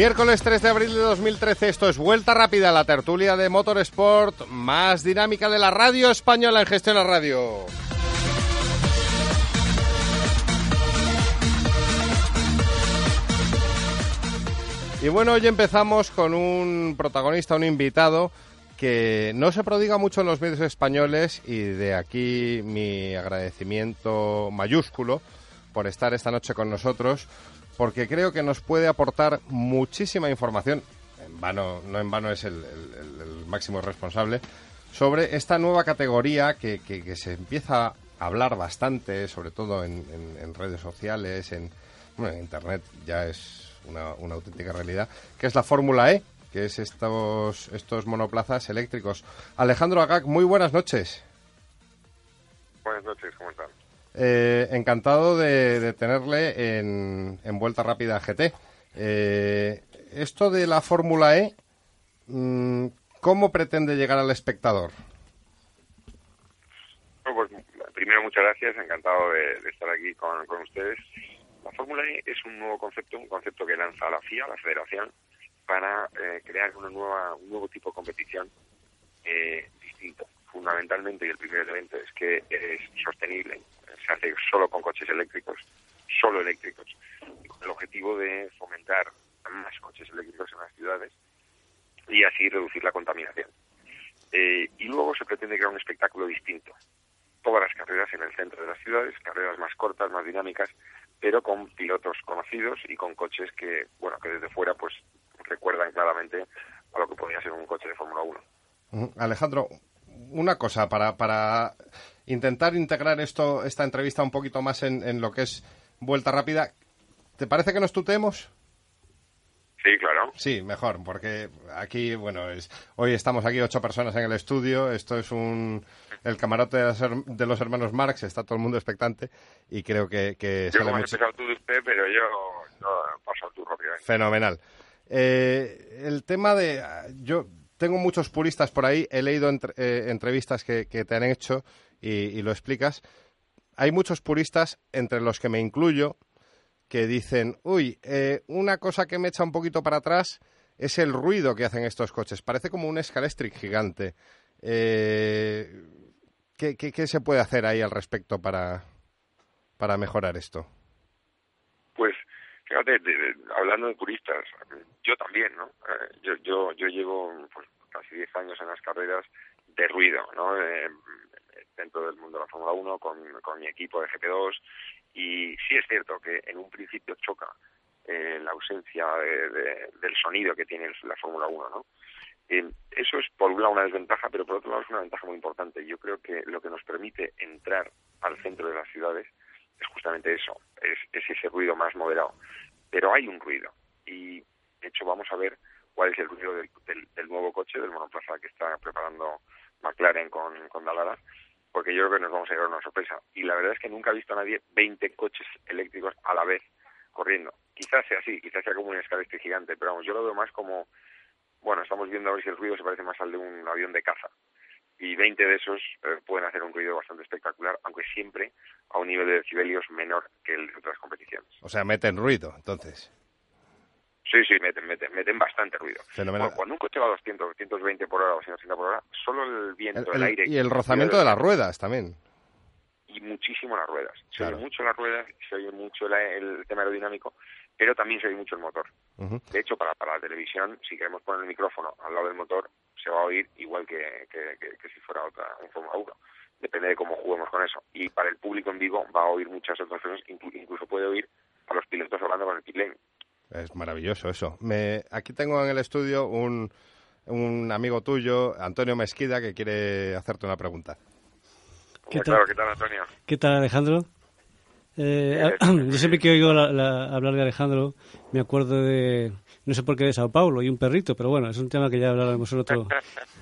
Miércoles 3 de abril de 2013, esto es Vuelta Rápida, la tertulia de Motorsport más dinámica de la radio española en Gestión a Radio. Y bueno, hoy empezamos con un protagonista, un invitado que no se prodiga mucho en los medios españoles y de aquí mi agradecimiento mayúsculo por estar esta noche con nosotros porque creo que nos puede aportar muchísima información, en vano, no en vano es el, máximo responsable, sobre esta nueva categoría que, se empieza a hablar bastante, sobre todo en, redes sociales, en, bueno, en Internet ya es una, auténtica realidad, que es la Fórmula E, que es estos, estos monoplazas eléctricos. Alejandro Agag, muy buenas noches. Buenas noches, ¿cómo están? Eh, encantado de, tenerle en, Vuelta Rápida GT. Eh, esto de la Fórmula E, mm, ¿cómo pretende llegar al espectador? pues, primero, muchas gracias, encantado de, estar aquí con, ustedes. La Fórmula E es un nuevo concepto, un concepto que lanza la FIA, la Federación, para eh, crear una nueva, un nuevo tipo de competición distinto. Fundamentalmente, y el primer elemento es que es sostenible, hace solo con coches eléctricos, solo eléctricos, con el objetivo de fomentar más coches eléctricos en las ciudades y así reducir la contaminación. Eh, y luego se pretende crear un espectáculo distinto. Todas las carreras en el centro de las ciudades, carreras más cortas, más dinámicas, pero con pilotos conocidos y con coches que, bueno, que desde fuera pues recuerdan claramente a lo que podría ser un coche de Fórmula 1. Alejandro, una cosa para, para intentar integrar esto, esta entrevista un poquito más en, lo que es vuelta rápida. ¿Te parece que nos tuteemos? Sí, claro. Sí, mejor, porque aquí, bueno, es, hoy estamos aquí ocho personas en el estudio. Esto es un el camarote de los, hermanos Marx. Está todo el mundo expectante y creo que, que yo mucho. tú de usted, pero yo no paso tú rápidamente. Fenomenal. Eh, el tema de yo tengo muchos puristas por ahí. He leído eh, entrevistas que, te han hecho y, lo explicas, hay muchos puristas, entre los que me incluyo, que dicen, uy, eh, una cosa que me echa un poquito para atrás es el ruido que hacen estos coches. Parece como un Scalextric gigante. Eh, ¿qué, qué, se puede hacer ahí al respecto para, para mejorar esto? Fíjate, hablando de puristas, yo también, ¿no? Eh, yo, yo, yo llevo pues, casi 10 años en las carreras de ruido, ¿no? dentro del mundo de la Fórmula 1 con, mi equipo de GP2 y sí es cierto que en un principio choca eh, la ausencia del sonido que tiene la Fórmula 1, ¿no? Eh, eso es por un lado una desventaja, pero por otro lado es una ventaja muy importante. Yo creo que lo que nos permite entrar al centro de las ciudades es justamente eso, es, ese ruido más moderado. Pero hay un ruido y de hecho vamos a ver cuál es el ruido del, nuevo coche, del monoplaza que está preparando McLaren con, con porque yo creo que nos vamos a llevar una sorpresa. Y la verdad es que nunca he visto a nadie 20 coches eléctricos a la vez corriendo. Quizás sea así, quizás sea como un escaleste gigante, pero vamos, yo lo veo más como, bueno, estamos viendo a ver si el ruido se parece más al de un avión de caza. Y 20 de esos eh, pueden hacer un ruido bastante espectacular, aunque siempre a un nivel de decibelios menor que el de otras competiciones. O sea, meten ruido, entonces. Sí, sí, meten, meten, meten bastante ruido. cuando un coche va a 200, 220 por hora o 180 por hora, solo el viento, el, aire... Y el rozamiento de las ruedas también. Y muchísimo las ruedas. Se oye mucho las ruedas, se oye mucho el tema aerodinámico, pero también se oye mucho el motor. De hecho, para, para la televisión, si queremos poner el micrófono al lado del motor, se va a oír igual que, que, si fuera otra, un Fórmula 1. Depende de cómo juguemos con eso. Y para el público en vivo va a oír muchas otras cosas, incluso puede oír a los pilotos hablando con el pit es maravilloso eso. Me, aquí tengo en el estudio un, un amigo tuyo, Antonio Mesquida, que quiere hacerte una pregunta. ¿Qué tal? ¿qué tal, Antonio? ¿Qué tal, Alejandro? Eh, yo siempre que oigo hablar de Alejandro, me acuerdo de, no sé por qué de Sao Paulo y un perrito, pero bueno, es un tema que ya hablaremos en otro,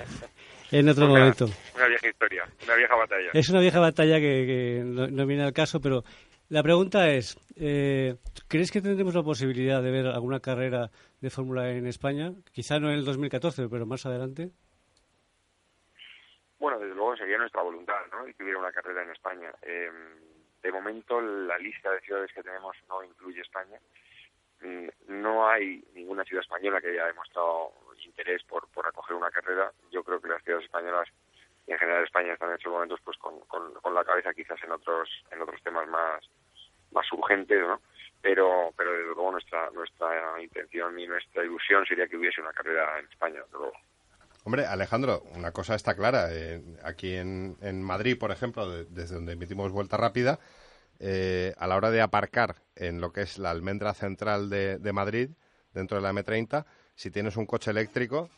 en otro momento. Una vieja historia, una vieja batalla. Es una vieja batalla que, que no, viene al caso, pero la pregunta es, eh, ¿crees que tendremos la posibilidad de ver alguna carrera de Fórmula E en España? Quizá no en el 2014, pero más adelante. Bueno, desde luego sería nuestra voluntad, ¿no? De que hubiera una carrera en España. Eh, de momento, la lista de ciudades que tenemos no incluye España mm, no hay ninguna ciudad española que haya demostrado interés por, por acoger una carrera. Yo creo que las ciudades españolas y en general España están en estos momentos pues con, con, la cabeza quizás en otros en otros temas más más urgentes, ¿no? Pero pero desde luego nuestra nuestra intención y nuestra ilusión sería que hubiese una carrera en España, desde luego. Hombre, Alejandro, una cosa está clara. Eh, aquí en, en Madrid, por ejemplo, desde donde emitimos vuelta rápida, eh, a la hora de aparcar en lo que es la almendra central de, Madrid, dentro de la M30, si tienes un coche eléctrico,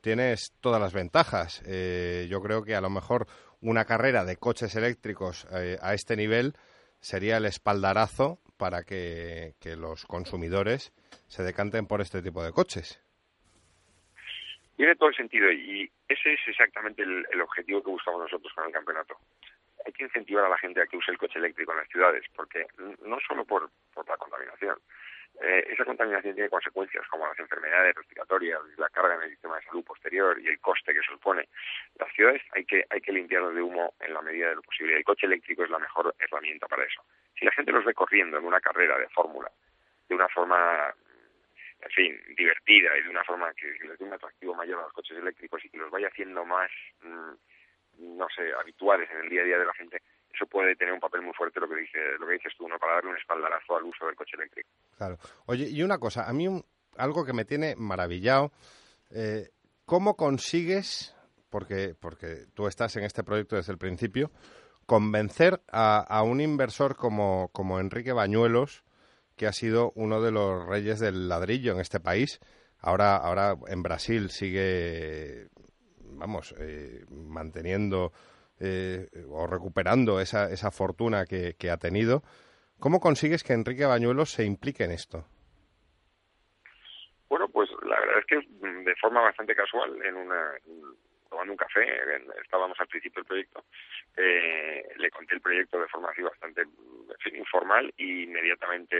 tienes todas las ventajas. Eh, yo creo que a lo mejor una carrera de coches eléctricos eh, a este nivel sería el espaldarazo para que, los consumidores se decanten por este tipo de coches. Tiene todo el sentido y ese es exactamente el objetivo que buscamos nosotros con el campeonato hay que incentivar a la gente a que use el coche eléctrico en las ciudades, porque no solo por, por la contaminación, eh, esa contaminación tiene consecuencias como las enfermedades respiratorias, la carga en el sistema de salud posterior y el coste que supone. Las ciudades hay que, hay que limpiarlas de humo en la medida de lo posible. El coche eléctrico es la mejor herramienta para eso. Si la gente los ve corriendo en una carrera de fórmula, de una forma, en fin, divertida y de una forma que, les dé un atractivo mayor a los coches eléctricos y que los vaya haciendo más... Mm, no sé, habituales en el día a día de la gente, eso puede tener un papel muy fuerte lo que dice lo que dices tú, ¿no? Para darle un espaldarazo al uso del coche eléctrico. Claro. Oye, y una cosa, a mí algo que me tiene maravillado, eh, ¿cómo consigues, porque, porque tú estás en este proyecto desde el principio, convencer a, a un inversor como, como Enrique Bañuelos, que ha sido uno de los reyes del ladrillo en este país, ahora, ahora en Brasil sigue vamos, eh, manteniendo eh, o recuperando esa, esa fortuna que, ha tenido. ¿Cómo consigues que Enrique Bañuelos se implique en esto? Bueno, pues la verdad es que de forma bastante casual, en una tomando un café, estábamos al principio del proyecto, eh, le conté el proyecto de forma así bastante informal y inmediatamente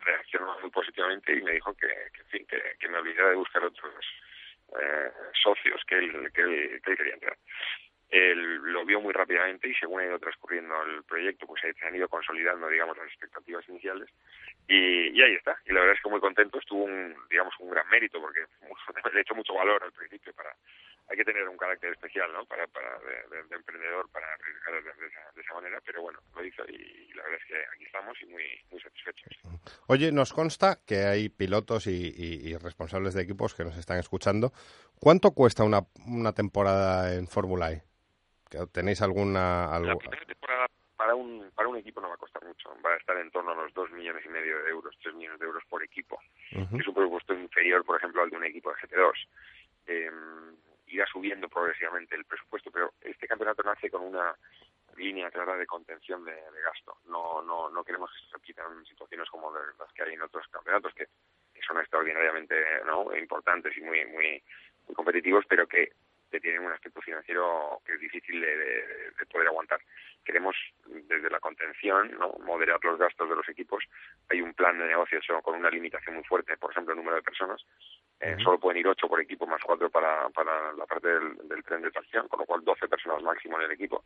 reaccionó muy positivamente y me dijo que, que, que me olvidara de buscar otros eh, socios que él, que, él, quería entrar. Él lo vio muy rápidamente y según ha ido transcurriendo el proyecto, pues se han ido consolidando, digamos, las expectativas iniciales y, ahí está. Y la verdad es que muy contento. Estuvo un, digamos, un gran mérito porque le he hecho mucho valor al principio para, hay que tener un carácter especial, ¿no? Para, para de, emprendedor para arriesgar de, esa, manera, pero bueno, lo hizo y, la verdad es que aquí estamos y muy, muy satisfechos. Oye, nos consta que hay pilotos y, responsables de equipos que nos están escuchando. ¿Cuánto cuesta una, una temporada en Fórmula E? ¿Tenéis alguna...? Algo... La primera temporada para un, para un equipo no va a costar mucho. Va a estar en torno a los 2 millones y medio de euros, 3 millones de euros por equipo. Es un presupuesto inferior, por ejemplo, al de un equipo de GT2. Eh, irá subiendo progresivamente el presupuesto, pero este campeonato nace con una línea clara de contención de, gasto. No, no, no queremos que se repitan situaciones como las que hay en otros campeonatos que, son extraordinariamente ¿no? importantes y muy, muy, muy competitivos, pero que, tienen un aspecto financiero que es difícil de, poder aguantar. Queremos desde la contención ¿no? moderar los gastos de los equipos. Hay un plan de negocio con una limitación muy fuerte, por ejemplo, el número de personas eh, solo pueden ir ocho por equipo más cuatro para, para la parte del, tren de tracción, con lo cual 12 personas máximo en el equipo.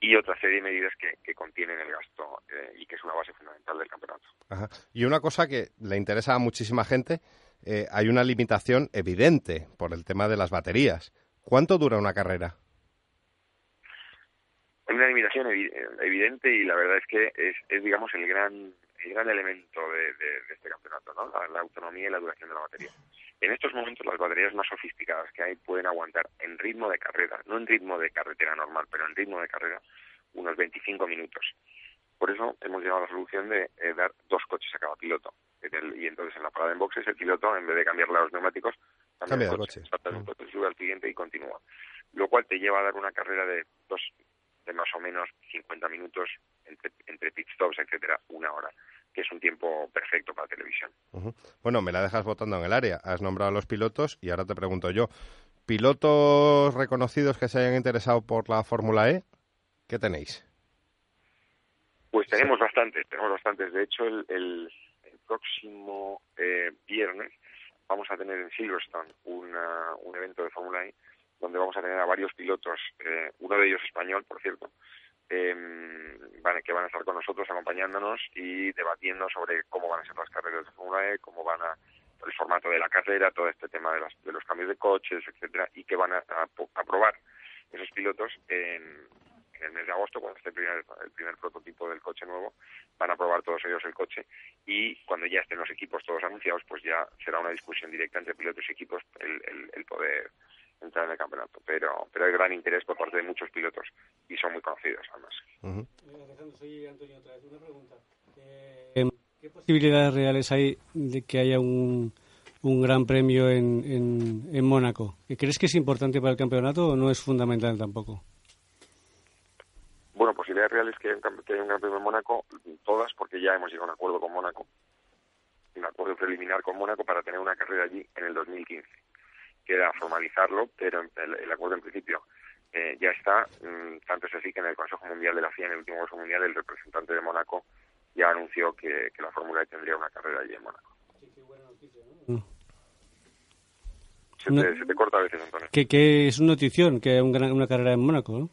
Y otra serie de medidas que, que contienen el gasto eh, y que es una base fundamental del campeonato. Y una cosa que le interesa a muchísima gente, eh, hay una limitación evidente por el tema de las baterías. ¿Cuánto dura una carrera? Hay una limitación evidente y la verdad es que es, es digamos, el gran el gran elemento de, este campeonato, ¿no? La, autonomía y la duración de la batería. En estos momentos las baterías más sofisticadas que hay pueden aguantar en ritmo de carrera, no en ritmo de carretera normal, pero en ritmo de carrera, unos 25 minutos. Por eso hemos llegado a la solución de eh, dar dos coches a cada piloto. y entonces en la parada en boxes el piloto, en vez de cambiarle a los neumáticos, cambia el coche. Un coche, sube al siguiente y continúa. Lo cual te lleva a dar una carrera de dos de más o menos 50 minutos entre, entre pit stops, etcétera, una hora que es un tiempo perfecto para televisión. Bueno, me la dejas votando en el área. Has nombrado a los pilotos y ahora te pregunto yo, ¿pilotos reconocidos que se hayan interesado por la Fórmula E? ¿Qué tenéis? Pues tenemos bastantes, tenemos bastantes. De hecho, el, próximo eh, viernes vamos a tener en Silverstone un evento de Fórmula E donde vamos a tener a varios pilotos, eh, uno de ellos español, por cierto, em, van, que van a estar con nosotros acompañándonos y debatiendo sobre cómo van a ser las carreras de Fórmula E, cómo van a el formato de la carrera, todo este tema de, de los cambios de coches, etcétera, y que van a, a, probar esos pilotos en, el mes de agosto, cuando esté el primer, el primer prototipo del coche nuevo, van a probar todos ellos el coche y cuando ya estén los equipos todos anunciados, pues ya será una discusión directa entre pilotos y equipos el, el, poder entrar en el campeonato. Pero, pero hay gran interés por parte de muchos pilotos y son muy conocidos además. ¿Qué posibilidades reales hay de que haya un, un gran premio en, en, en Mónaco? ¿Crees que es importante para el campeonato o no es fundamental tampoco? Bueno, posibilidades reales que, que haya un gran premio en Mónaco, todas, porque ya hemos llegado a un acuerdo con Mónaco, un acuerdo preliminar con Mónaco para tener una carrera allí en el 2015. Queda formalizarlo, pero el, acuerdo en principio eh, ya está. Mm, tanto es así que en el Consejo Mundial de la FIA, en el último Consejo Mundial, el representante de Mónaco ya anunció que, la Fórmula E tendría una carrera allí en Mónaco. Mm. Se, te, corta a veces, Antonio. Que, es una notición que hay una carrera en Mónaco, ¿no?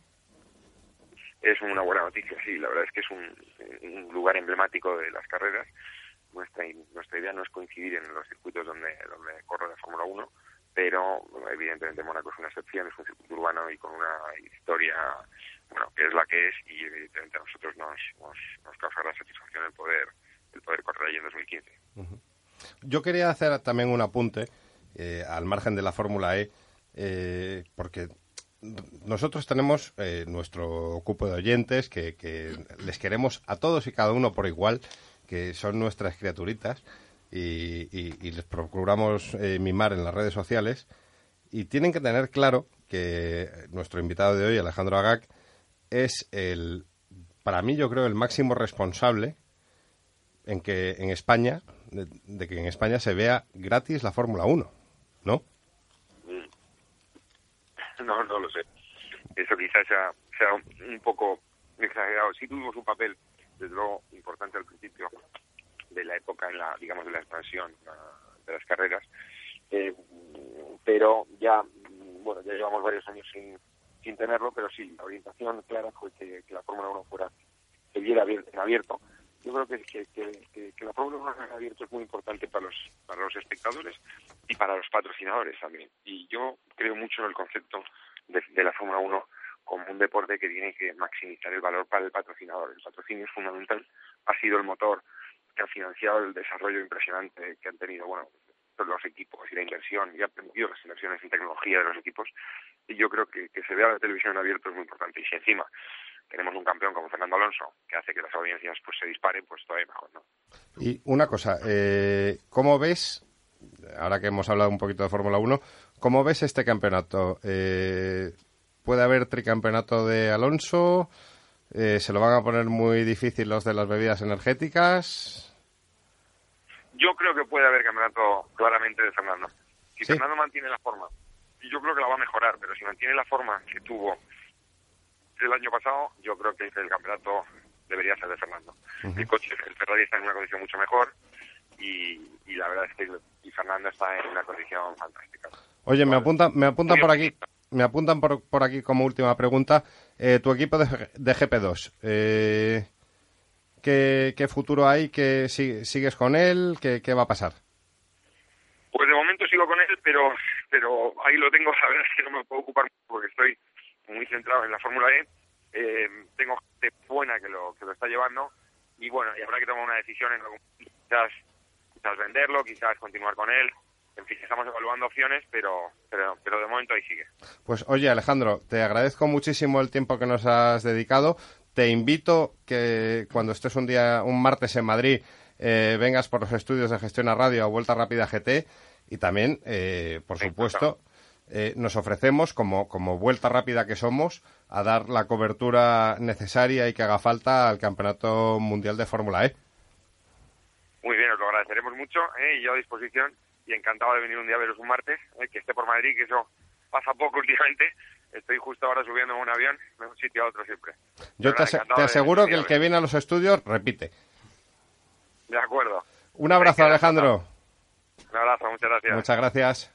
Es una buena noticia, sí. La verdad es que es un, lugar emblemático de las carreras. Nuestra, nuestra idea no es coincidir en los circuitos donde, donde corre la Fórmula 1, pero evidentemente Mónaco es una excepción, es un circuito urbano y con una historia bueno, que es la que es y evidentemente a nosotros nos, nos, nos causará satisfacción el poder, el poder correr allí en 2015. Yo quería hacer también un apunte eh, al margen de la Fórmula E, eh, porque nosotros tenemos eh, nuestro cupo de oyentes que, les queremos a todos y cada uno por igual, que son nuestras criaturitas y, les procuramos mimar en las redes sociales y tienen que tener claro que nuestro invitado de hoy, Alejandro Agac, es el, para mí yo creo, el máximo responsable en que en España, de, que en España se vea gratis la Fórmula 1, ¿no? No, no lo sé. Eso quizás sea, sea un poco exagerado. Sí tuvimos un papel, desde luego, importante al principio de la época, en la, digamos, de la expansión de las carreras, eh, pero ya, bueno, ya llevamos varios años sin, sin tenerlo, pero sí, la orientación clara fue que, la Fórmula 1 fuera, se viera en abierto. Yo creo que, que, la Fórmula 1 en abierto es muy importante para los, para los espectadores y para los patrocinadores también. Y yo creo mucho en el concepto de, la Fórmula 1 como un deporte que tiene que maximizar el valor para el patrocinador. El patrocinio es fundamental, ha sido el motor que ha financiado el desarrollo impresionante que han tenido, bueno, los equipos y la inversión y ha permitido las inversiones en tecnología de los equipos y yo creo que, que se vea la televisión en abierto es muy importante. Y si encima tenemos un campeón como Fernando Alonso que hace que las audiencias pues se disparen pues todavía mejor no y una cosa eh, cómo ves ahora que hemos hablado un poquito de Fórmula 1 cómo ves este campeonato eh, puede haber tricampeonato de Alonso eh, se lo van a poner muy difícil los de las bebidas energéticas yo creo que puede haber campeonato claramente de Fernando. Si Fernando mantiene la forma, y yo creo que la va a mejorar, pero si mantiene la forma que tuvo el año pasado, yo creo que el campeonato debería ser de Fernando. El coche, el Ferrari está en una condición mucho mejor y, la verdad es que y Fernando está en una condición fantástica. Oye, me apuntan, me apuntan por aquí, me apuntan por, por aquí como última pregunta, eh, tu equipo de, de GP2. Eh, ¿Qué, futuro hay? ¿Qué, ¿Sigues con él? ¿Qué, ¿Qué va a pasar? Pues de momento sigo con él, pero pero ahí lo tengo, la verdad es no me puedo ocupar porque estoy muy centrado en la Fórmula E. Eh, tengo gente buena que lo, que lo está llevando y bueno, y habrá que tomar una decisión en algún quizás, quizás venderlo, quizás continuar con él. En fin, estamos evaluando opciones, pero, pero, pero de momento ahí sigue. Pues oye, Alejandro, te agradezco muchísimo el tiempo que nos has dedicado te invito que cuando estés un día, un martes en Madrid, eh, vengas por los estudios de gestión a radio a Vuelta Rápida GT y también, eh, por supuesto, eh, nos ofrecemos, como, como Vuelta Rápida que somos, a dar la cobertura necesaria y que haga falta al Campeonato Mundial de Fórmula E. Muy bien, os lo agradeceremos mucho y yo a disposición y encantado de venir un día a veros un martes, que esté por Madrid, que eso pasa poco últimamente estoy justo ahora subiendo en un avión de un sitio a otro siempre. Yo te, aseguro que el que viene a los estudios repite. De acuerdo. Un abrazo, Alejandro. Un abrazo, muchas gracias. Muchas gracias.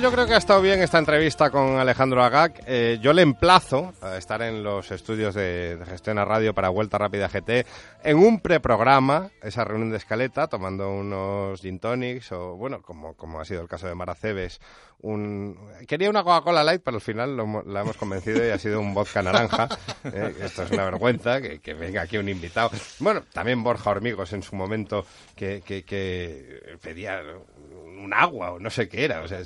Yo creo que ha estado bien esta entrevista con Alejandro Agag. Eh, yo le emplazo a estar en los estudios de, de, Gestión a Radio para Vuelta Rápida GT en un preprograma, esa reunión de escaleta, tomando unos gin tonics o, bueno, como, como ha sido el caso de Maracebes, un... Quería una Coca-Cola Light, pero al final lo, la hemos convencido y ha sido un vodka naranja. Eh, esto es una vergüenza, que, que, venga aquí un invitado. Bueno, también Borja Hormigos en su momento, que, que, que pedía un agua o no sé qué era, o sea,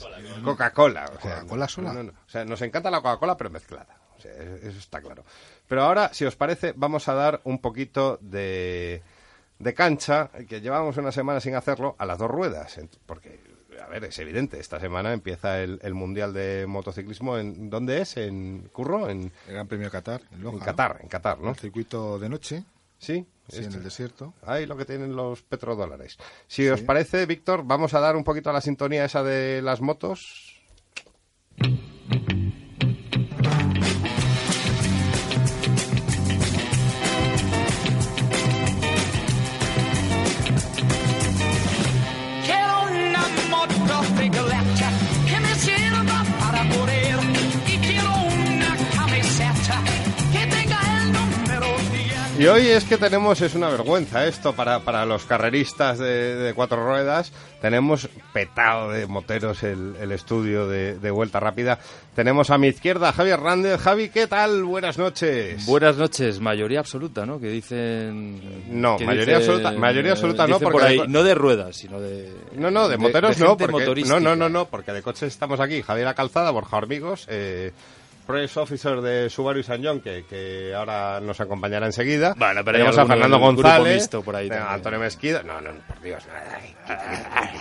Coca-Cola. Coca-Cola sola. No, no, o sea, nos encanta la Coca-Cola, pero mezclada. O sea, eso está claro. Pero ahora, si os parece, vamos a dar un poquito de, de cancha, que llevamos una semana sin hacerlo, a las dos ruedas. Porque, a ver, es evidente, esta semana empieza el, el Mundial de Motociclismo. ¿En ¿Dónde es? ¿En Curro? En el Gran Premio de Qatar, en, Loja, en Qatar, en Qatar, ¿no? El circuito de noche. Sí, sí este. en el desierto. Ahí lo que tienen los petrodólares. Si sí. os parece, Víctor, vamos a dar un poquito a la sintonía esa de las motos. Y hoy es que tenemos, es una vergüenza esto para, para los carreristas de, de cuatro ruedas. Tenemos petado de moteros el, el estudio de, de, Vuelta Rápida. Tenemos a mi izquierda Javi Hernández. Javi, ¿qué tal? Buenas noches. Buenas noches. Mayoría absoluta, ¿no? Que dicen... No, que mayoría absoluta, mayoría absoluta no, porque... por ahí, de- no de ruedas, sino de... No, no, de moteros no, porque, no, no, no, no, porque de coches estamos aquí. Javier La Calzada, Borja Hormigos, eh, Press Officer de Subaru y San John, que, que ahora nos acompañará enseguida. Bueno, pero Tenemos a Fernando González, mixto por ahí. Antonio Mesquida. No, no, por Dios, nada.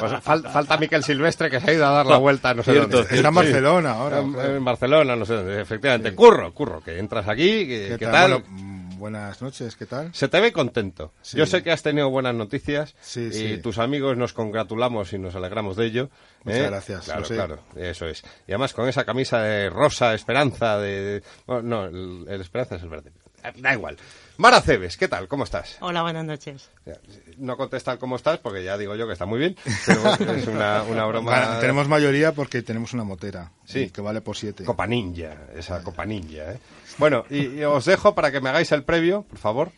Pues fal- falta Miquel Silvestre, que se ha ido a dar la vuelta, no sé Cierto, dónde. Está en Barcelona ahora. En, en Barcelona, no sé dónde, efectivamente. Curro, curro, que entras aquí, que- ¿Qué ¿qué, tal? tal? Bueno, buenas noches, ¿qué tal? Se te ve contento. Sí. Yo sé que has tenido buenas noticias Sí, y sí. tus amigos nos congratulamos y nos alegramos de ello. Muchas ¿eh? gracias, Claro, claro, eso es. Y además con esa camisa de rosa esperanza de... de- bueno, no, el, el esperanza es el verde. Da igual. Mara Cebes, ¿qué tal? ¿Cómo estás? Hola, buenas noches. No contesta el cómo estás porque ya digo yo que está muy bien, pero es una, una broma... Bueno, tenemos mayoría porque tenemos una motera. Sí. Que vale por siete. Copa Ninja, esa Copa Ninja. ¿eh? Bueno, y, y os dejo para que me hagáis el previo, por favor.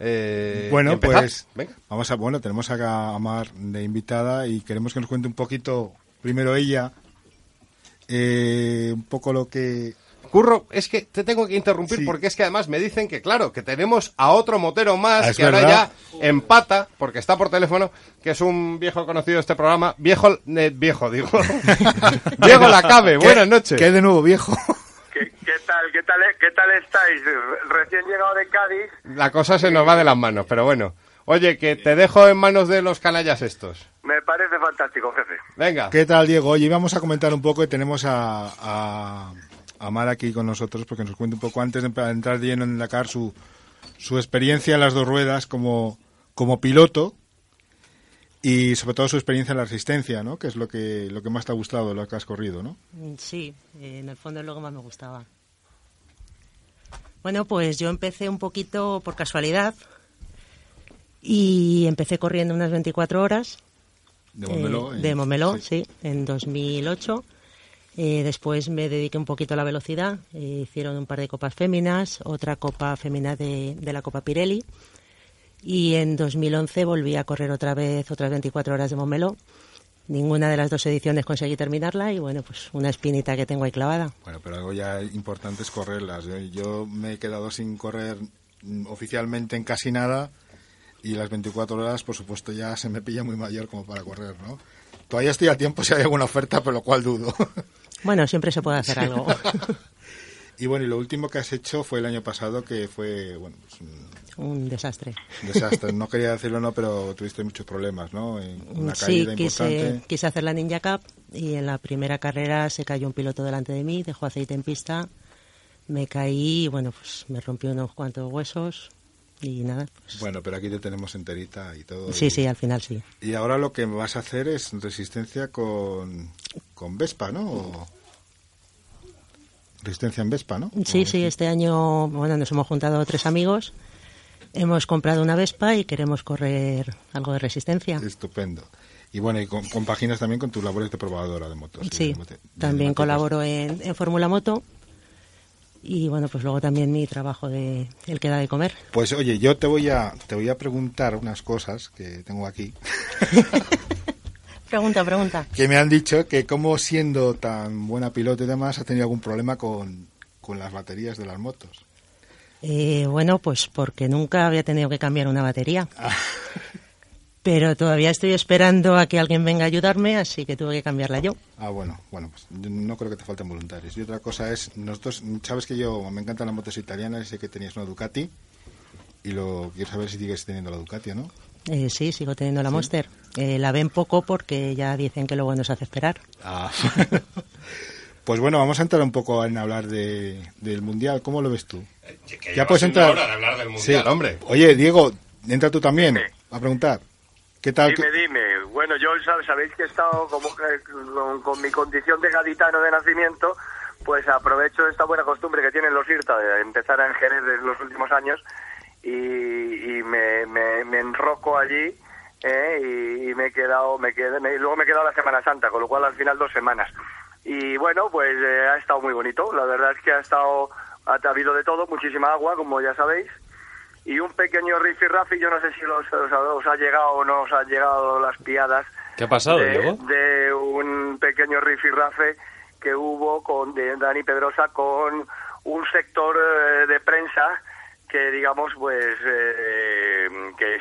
Eh, Bueno, empezar. pues Venga. vamos a, bueno, tenemos acá a Mar de invitada y queremos que nos cuente un poquito, primero ella, eh, un poco lo que... Curro, es que te tengo que interrumpir Sí. porque es que además me dicen que, claro, que tenemos a otro motero más Ah, es que ahora ya empata, porque está por teléfono, que es un viejo conocido de este programa. Viejo, eh, viejo, digo. Diego Lacabe, buenas ¿Qué- noches. ¿Qué de nuevo, viejo? ¿Qué, qué tal, qué tal, qué tal estáis? Recién llegado de Cádiz, La cosa se nos va de las manos, pero bueno. Oye, que te dejo en manos de los canallas estos. me parece fantástico, jefe. Venga. ¿Qué tal, Diego? Oye, vamos a comentar un poco y tenemos a, a, a Mar aquí con nosotros porque nos cuente un poco antes de entrar de lleno en Dakar su, su experiencia en las dos ruedas como, como piloto y sobre todo su experiencia en la resistencia, ¿no? Que es lo que, lo que más te ha gustado, lo que has corrido, ¿no? Mm, Sí, eh, en el fondo es lo que más me gustaba. Bueno, pues yo empecé un poquito por casualidad y empecé corriendo unas 24 horas. De eh, Montmeló. en- de sí, en 2008. Eh, después me dediqué un poquito a la velocidad. Eh, hicieron un par de copas féminas, otra copa fémina de, de la Copa Pirelli. Y en 2011 volví a correr otra vez otras 24 horas de Montmeló. Ninguna de las dos ediciones conseguí terminarla y bueno, pues una espinita que tengo ahí clavada. Bueno, pero algo ya importante es correrlas. Yo, yo me he quedado sin correr oficialmente en casi nada y las 24 horas, por supuesto, ya se me pilla muy mayor como para correr, ¿no? Todavía estoy a tiempo si hay alguna oferta, pero lo cual dudo. Bueno, siempre se puede hacer algo. y bueno, y lo último que has hecho fue el año pasado, que fue, bueno, pues un desastre. desastre. No quería decirlo, no, pero tuviste muchos problemas, ¿no? En Una Sí, caída quise, importante. quise hacer la Ninja Cup y en la primera carrera se cayó un piloto delante de mí, dejó aceite en pista, me caí y bueno, pues me rompí unos cuantos huesos y nada. pues- Bueno, pero aquí te tenemos enterita y todo. sí, y- sí, al final sí. Y ahora lo que vas a hacer es resistencia con, con Vespa, ¿no? O- Resistencia en Vespa, ¿no? Sí, sí, este año, bueno, nos hemos juntado tres amigos, hemos comprado una Vespa y queremos correr algo de resistencia. Estupendo. Y bueno, y con- compaginas también con tus labores de probadora de motos. Sí, de mote- de también colaboro en, en Fórmula Moto y bueno, pues luego también mi trabajo de el que da de comer. Pues oye, yo te voy a te voy a preguntar unas cosas que tengo aquí Pregunta, pregunta. que me han dicho que como siendo tan buena piloto y demás has tenido algún problema con, con las baterías de las motos. Eh, bueno, pues porque nunca había tenido que cambiar una batería. Pero todavía estoy esperando a que alguien venga a ayudarme, así que tuve que cambiarla yo. Ah, bueno, bueno, pues yo no creo que te falten voluntarios. Y otra cosa es, nosotros, sabes que yo me encantan las motos italianas y sé que tenías una Ducati y lo quiero saber si sigues teniendo la Ducati o no. Eh, sí, sigo teniendo la Monster. Eh, la ven poco porque ya dicen que luego nos hace esperar. Ah. pues bueno, vamos a entrar un poco en hablar de, del Mundial. ¿Cómo lo ves tú? ya puedes entrar. hablar del Mundial, hombre. Oye, Diego, entra tú también a preguntar. ¿Qué tal? Dime, dime. Bueno, yo sab- sabéis que he estado como con, con mi condición de gaditano de nacimiento, pues aprovecho esta buena costumbre que tienen los IRTA de empezar en Jerez en los últimos años y, y me, me, enroco allí ¿eh? y, me he quedado, me quedé, me- luego me he quedado la Semana Santa, con lo cual al final dos semanas. Y bueno, pues eh, ha estado muy bonito. La verdad es que ha estado, ha habido de todo, muchísima agua, como ya sabéis y un pequeño rifirrafe, yo no sé si los- os, ha- os ha llegado o no os han llegado las piadas ¿Qué ha pasado, de, Diego? de un pequeño rifirrafe que hubo con de Dani Pedrosa con un sector eh, de prensa que digamos pues eh,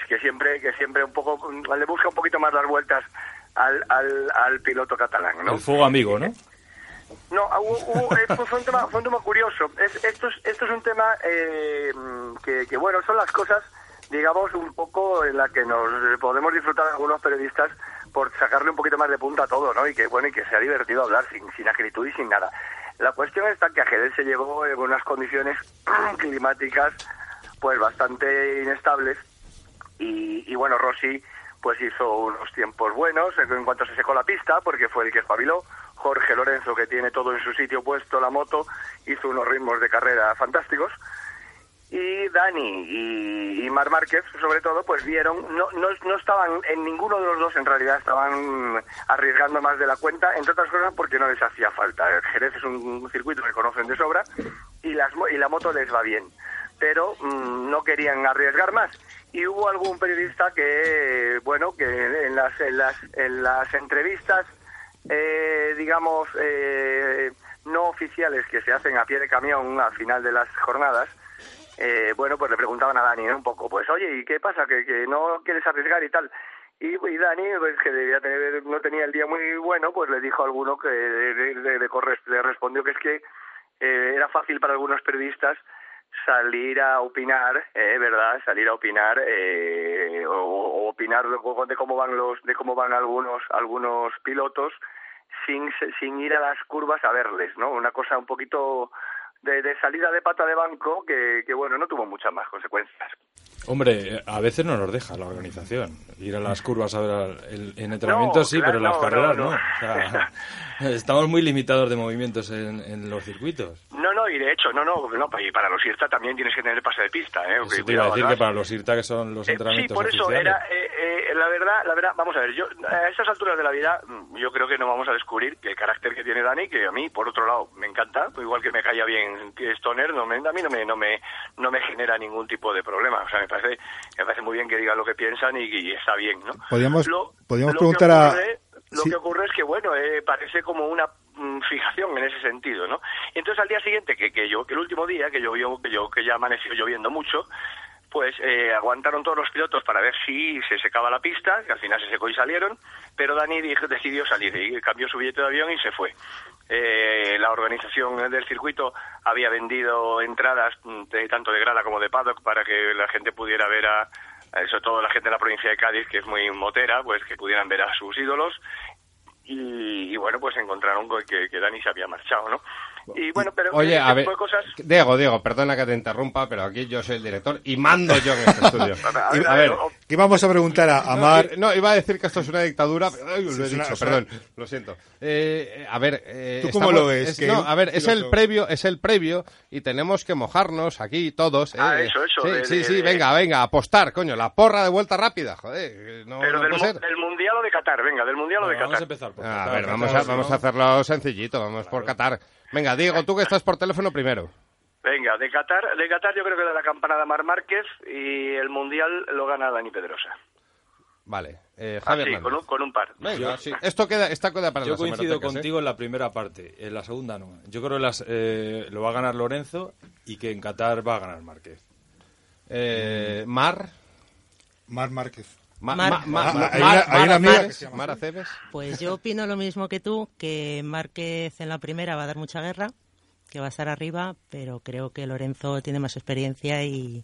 que siempre que siempre un poco le busca un poquito más las vueltas al, al, al piloto catalán ¿no? El fuego amigo, ¿no? No, ah, hubo- hubo- eh, fue, un tema, fue un tema curioso. Es- esto, es, un tema eh, que, bueno, son las cosas, digamos, un poco en la que nos podemos disfrutar algunos periodistas por sacarle un poquito más de punta a todo, ¿no? Y que, bueno, y que sea divertido hablar sin, sin acritud y sin nada. La cuestión está que a Jerez se llegó en unas condiciones climáticas, pues, bastante inestables y, y bueno, Rossi pues hizo unos tiempos buenos en cuanto se secó la pista, porque fue el que espabiló. Jorge Lorenzo, que tiene todo en su sitio puesto, la moto, hizo unos ritmos de carrera fantásticos. Y Dani y, Mar Márquez, sobre todo, pues vieron, no, no, no estaban, en ninguno de los dos en realidad estaban arriesgando más de la cuenta, entre otras cosas porque no les hacía falta. Jerez es un circuito que conocen de sobra y, las, y la moto les va bien, pero mm, no querían arriesgar más. Y hubo algún periodista que, bueno, que en las, en las, en las entrevistas eh, digamos, eh, no oficiales que se hacen a pie de camión al final de las jornadas, eh, bueno, pues le preguntaban a Dani un poco, pues oye, ¿y qué pasa? ¿Que, que no quieres arriesgar y tal? Y, y Dani, pues que debía tener, no tenía el día muy bueno, pues le dijo a alguno que le, le respondió que es que eh, era fácil para algunos periodistas salir a opinar, eh, ¿verdad? Salir a opinar eh, o, opinar de, cómo- de cómo van los, de cómo van algunos algunos pilotos sin sin ir a las curvas a verles, ¿no? Una cosa un poquito de, de salida de pata de banco que, que bueno no tuvo muchas más consecuencias. Hombre, a veces no nos deja la organización ir a las curvas a ver el, en entrenamiento No, sí, claro, pero en las no, carreras no, no. no. O sea, estamos muy limitados de movimientos en, en los circuitos. No, no, y de hecho, no, no, y para los IRTA también tienes que tener pase de pista, ¿eh? Eso te iba a decir que para los IRTA, que son los Eh, sí, entrenamientos por eso oficiales. era eh, eh, la verdad, la verdad. Vamos a ver, yo a estas alturas de la vida, mm, yo creo que no vamos a descubrir que el carácter que tiene Dani, que a mí, por otro lado, me encanta, igual que me caía bien que Stoner, no me, a mí no me, no me, no me genera ningún tipo de problema. O sea, me parece, me parece muy bien que digan lo que piensan y, y está bien, ¿no? Podríamos, Lo- podríamos lo que preguntar a... ocurre- Lo Sí. que ocurre es que, bueno, eh, parece como una mm, fijación en ese sentido, ¿no? Y entonces al día siguiente, que, que yo, que el último día, que llovió, que yo, que ya amaneció lloviendo mucho, pues eh, aguantaron todos los pilotos para ver si se secaba la pista, que al final se secó y salieron, pero Dani dijo- decidió salir y cambió su billete de avión y se fue. Eh, la organización del circuito había vendido entradas mm, de- tanto de grada como de paddock para que la gente pudiera ver a- sobre todo la gente de la provincia de Cádiz, que es muy motera, pues que pudieran ver a sus ídolos y, y bueno, pues encontraron que, que Dani se había marchado, ¿no? Y bueno, pero Oye, ese a ver, cosas... Diego, Diego, perdona que te interrumpa, pero aquí yo soy el director y mando yo en este estudio. A ver, a ver, o- ¿Qué vamos a preguntar a, a no, no, iba a decir que esto es una dictadura, pero ay, lo he es una- dicho, una- perdón, lo siento. Eh, a ver, eh, ¿Tú cómo estamos- lo ves? es- Que no, a ver, es el previo, es el previo y tenemos que mojarnos aquí todos. Ah, eh, eso, eso, Sí, de- sí, de- sí, de- venga, venga, apostar, coño, la porra de vuelta rápida, joder, no, Pero no del, puede mu- ser. del Mundial o de Qatar, venga, del Mundial o de Bueno, vamos a Qatar. empezar por Ah, A Qatar, ver, Qatar, vamos a, si vamos no- a hacerlo sencillito, vamos por Qatar. Venga, Diego, tú que estás por teléfono primero. Venga, de Qatar, de Qatar yo creo que da la campanada Mar Márquez y el Mundial lo gana Dani Pedrosa. Vale, eh, Javier Hernández. con un, con un par. Venga, sí. Esto queda, esta queda para Yo coincido ¿eh? contigo en la primera parte, en la segunda no. Yo creo que las, eh, lo va a ganar Lorenzo y que en Qatar va a ganar Márquez. Eh, Mar. Mar Márquez. Ma- Mar. ma- ma- Ah, ma- hay Mar- una- hay Mar una amiga Aceves, que se llama Mar Aceves. Pues yo opino lo mismo que tú, que Márquez en la primera va a dar mucha guerra, que va a estar arriba, pero creo que Lorenzo tiene más experiencia y,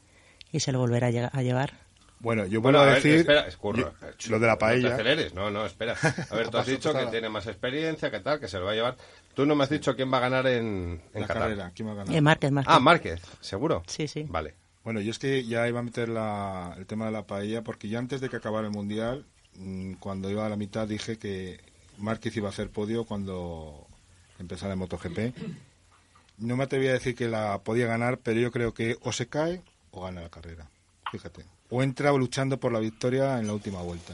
y se lo volverá a lle- a llevar. Bueno, yo Bueno, vuelvo a ver, decir espera, escurro. yo- lo de la No te paella. aceleres, no, no, espera. A ver, tú has dicho que tiene más experiencia, que tal, que se lo va a llevar. Tú no me has dicho quién va a ganar en, en la Qatar. carrera. ¿Quién va a ganar? Eh, Márquez, Márquez. Ah, Márquez, ¿seguro? Sí, sí. Vale. Bueno, yo es que ya iba a meter la- el tema de la paella porque ya antes de que acabara el Mundial, mm, cuando iba a la mitad dije que Márquez iba a hacer podio cuando empezara el MotoGP. No me atreví a decir que la podía ganar, pero yo creo que o se cae o gana la carrera. Fíjate. O entra luchando por la victoria en la última vuelta.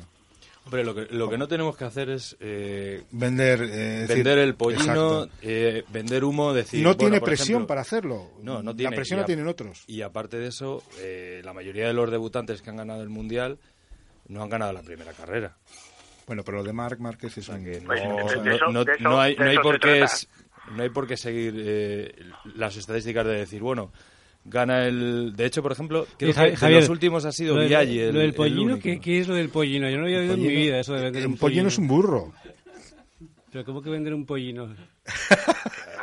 Hombre, lo que, lo que no tenemos que hacer es eh, Vender, eh, vender decir, el pollino, eh, vender humo, decir... no bueno, tiene por presión ejemplo, para hacerlo. No, no tiene. La presión y la tienen otros. Y aparte de eso, eh, la mayoría de los debutantes que han ganado el Mundial no han ganado la primera carrera. Bueno, pero lo de Marc Márquez es un... Que no, Pues, de- de no- eso- no- de eso- no hay, no por qué es- no hay por qué seguir eh, las estadísticas de decir, bueno, gana el... De hecho, por ejemplo, creo Eh, que de Javier, los últimos ha sido lo el Lo del el pollino. ¿qué, qué es lo del pollino? Yo no había oído en mi vida eso de vender un Un pollino es un burro. Pero ¿cómo que vender un pollino?